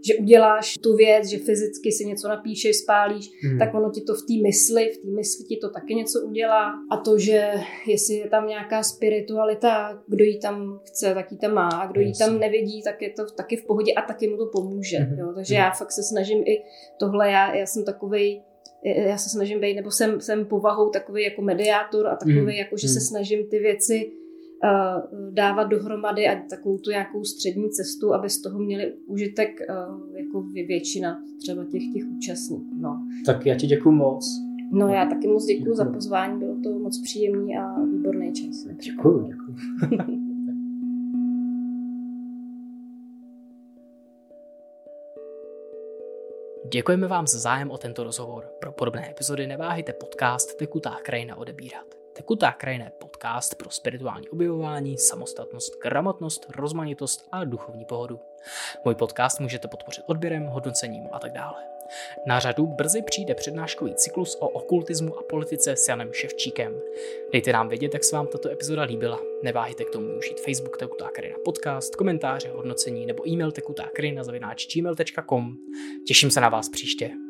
že uděláš tu věc, že fyzicky si něco napíšeš, spálíš, hmm. tak ono ti to v té mysli, v té mysli ti to taky něco udělá. A to, že jestli je tam nějaká spiritualita, kdo ji tam chce, tak ji tam má. A kdo ji tam nevidí, tak je to taky v pohodě a taky mu to pomůže. Hmm. Jo? Takže já fakt se snažím i tohle, já, já jsem takovej, já se snažím být, nebo jsem, jsem povahou takový jako mediátor a takový, mm. jako že mm. se snažím ty věci uh, dávat dohromady a takovou tu nějakou střední cestu, aby z toho měli užitek uh, jako většina třeba těch, těch účastníků. No. Tak já ti děkuji moc. No já taky moc děkuji za pozvání, bylo to moc příjemný a výborný čas. Děkuji, děkuji. Děkujeme vám za zájem o tento rozhovor. Pro podobné epizody neváhejte podcast Tekutá krajina odebírat. Tekutá krajina je podcast pro spirituální objevování, samostatnost, gramotnost, rozmanitost a duchovní pohodu. Můj podcast můžete podpořit odběrem, hodnocením a tak dále. Na řadu brzy přijde přednáškový cyklus o okultismu a politice s Janem Ševčíkem. Dejte nám vědět, jak se vám tato epizoda líbila. Neváhejte k tomu užít Facebook Tekutá Karina podcast, komentáře, hodnocení nebo e-mail tekutá karina Těším se na vás příště.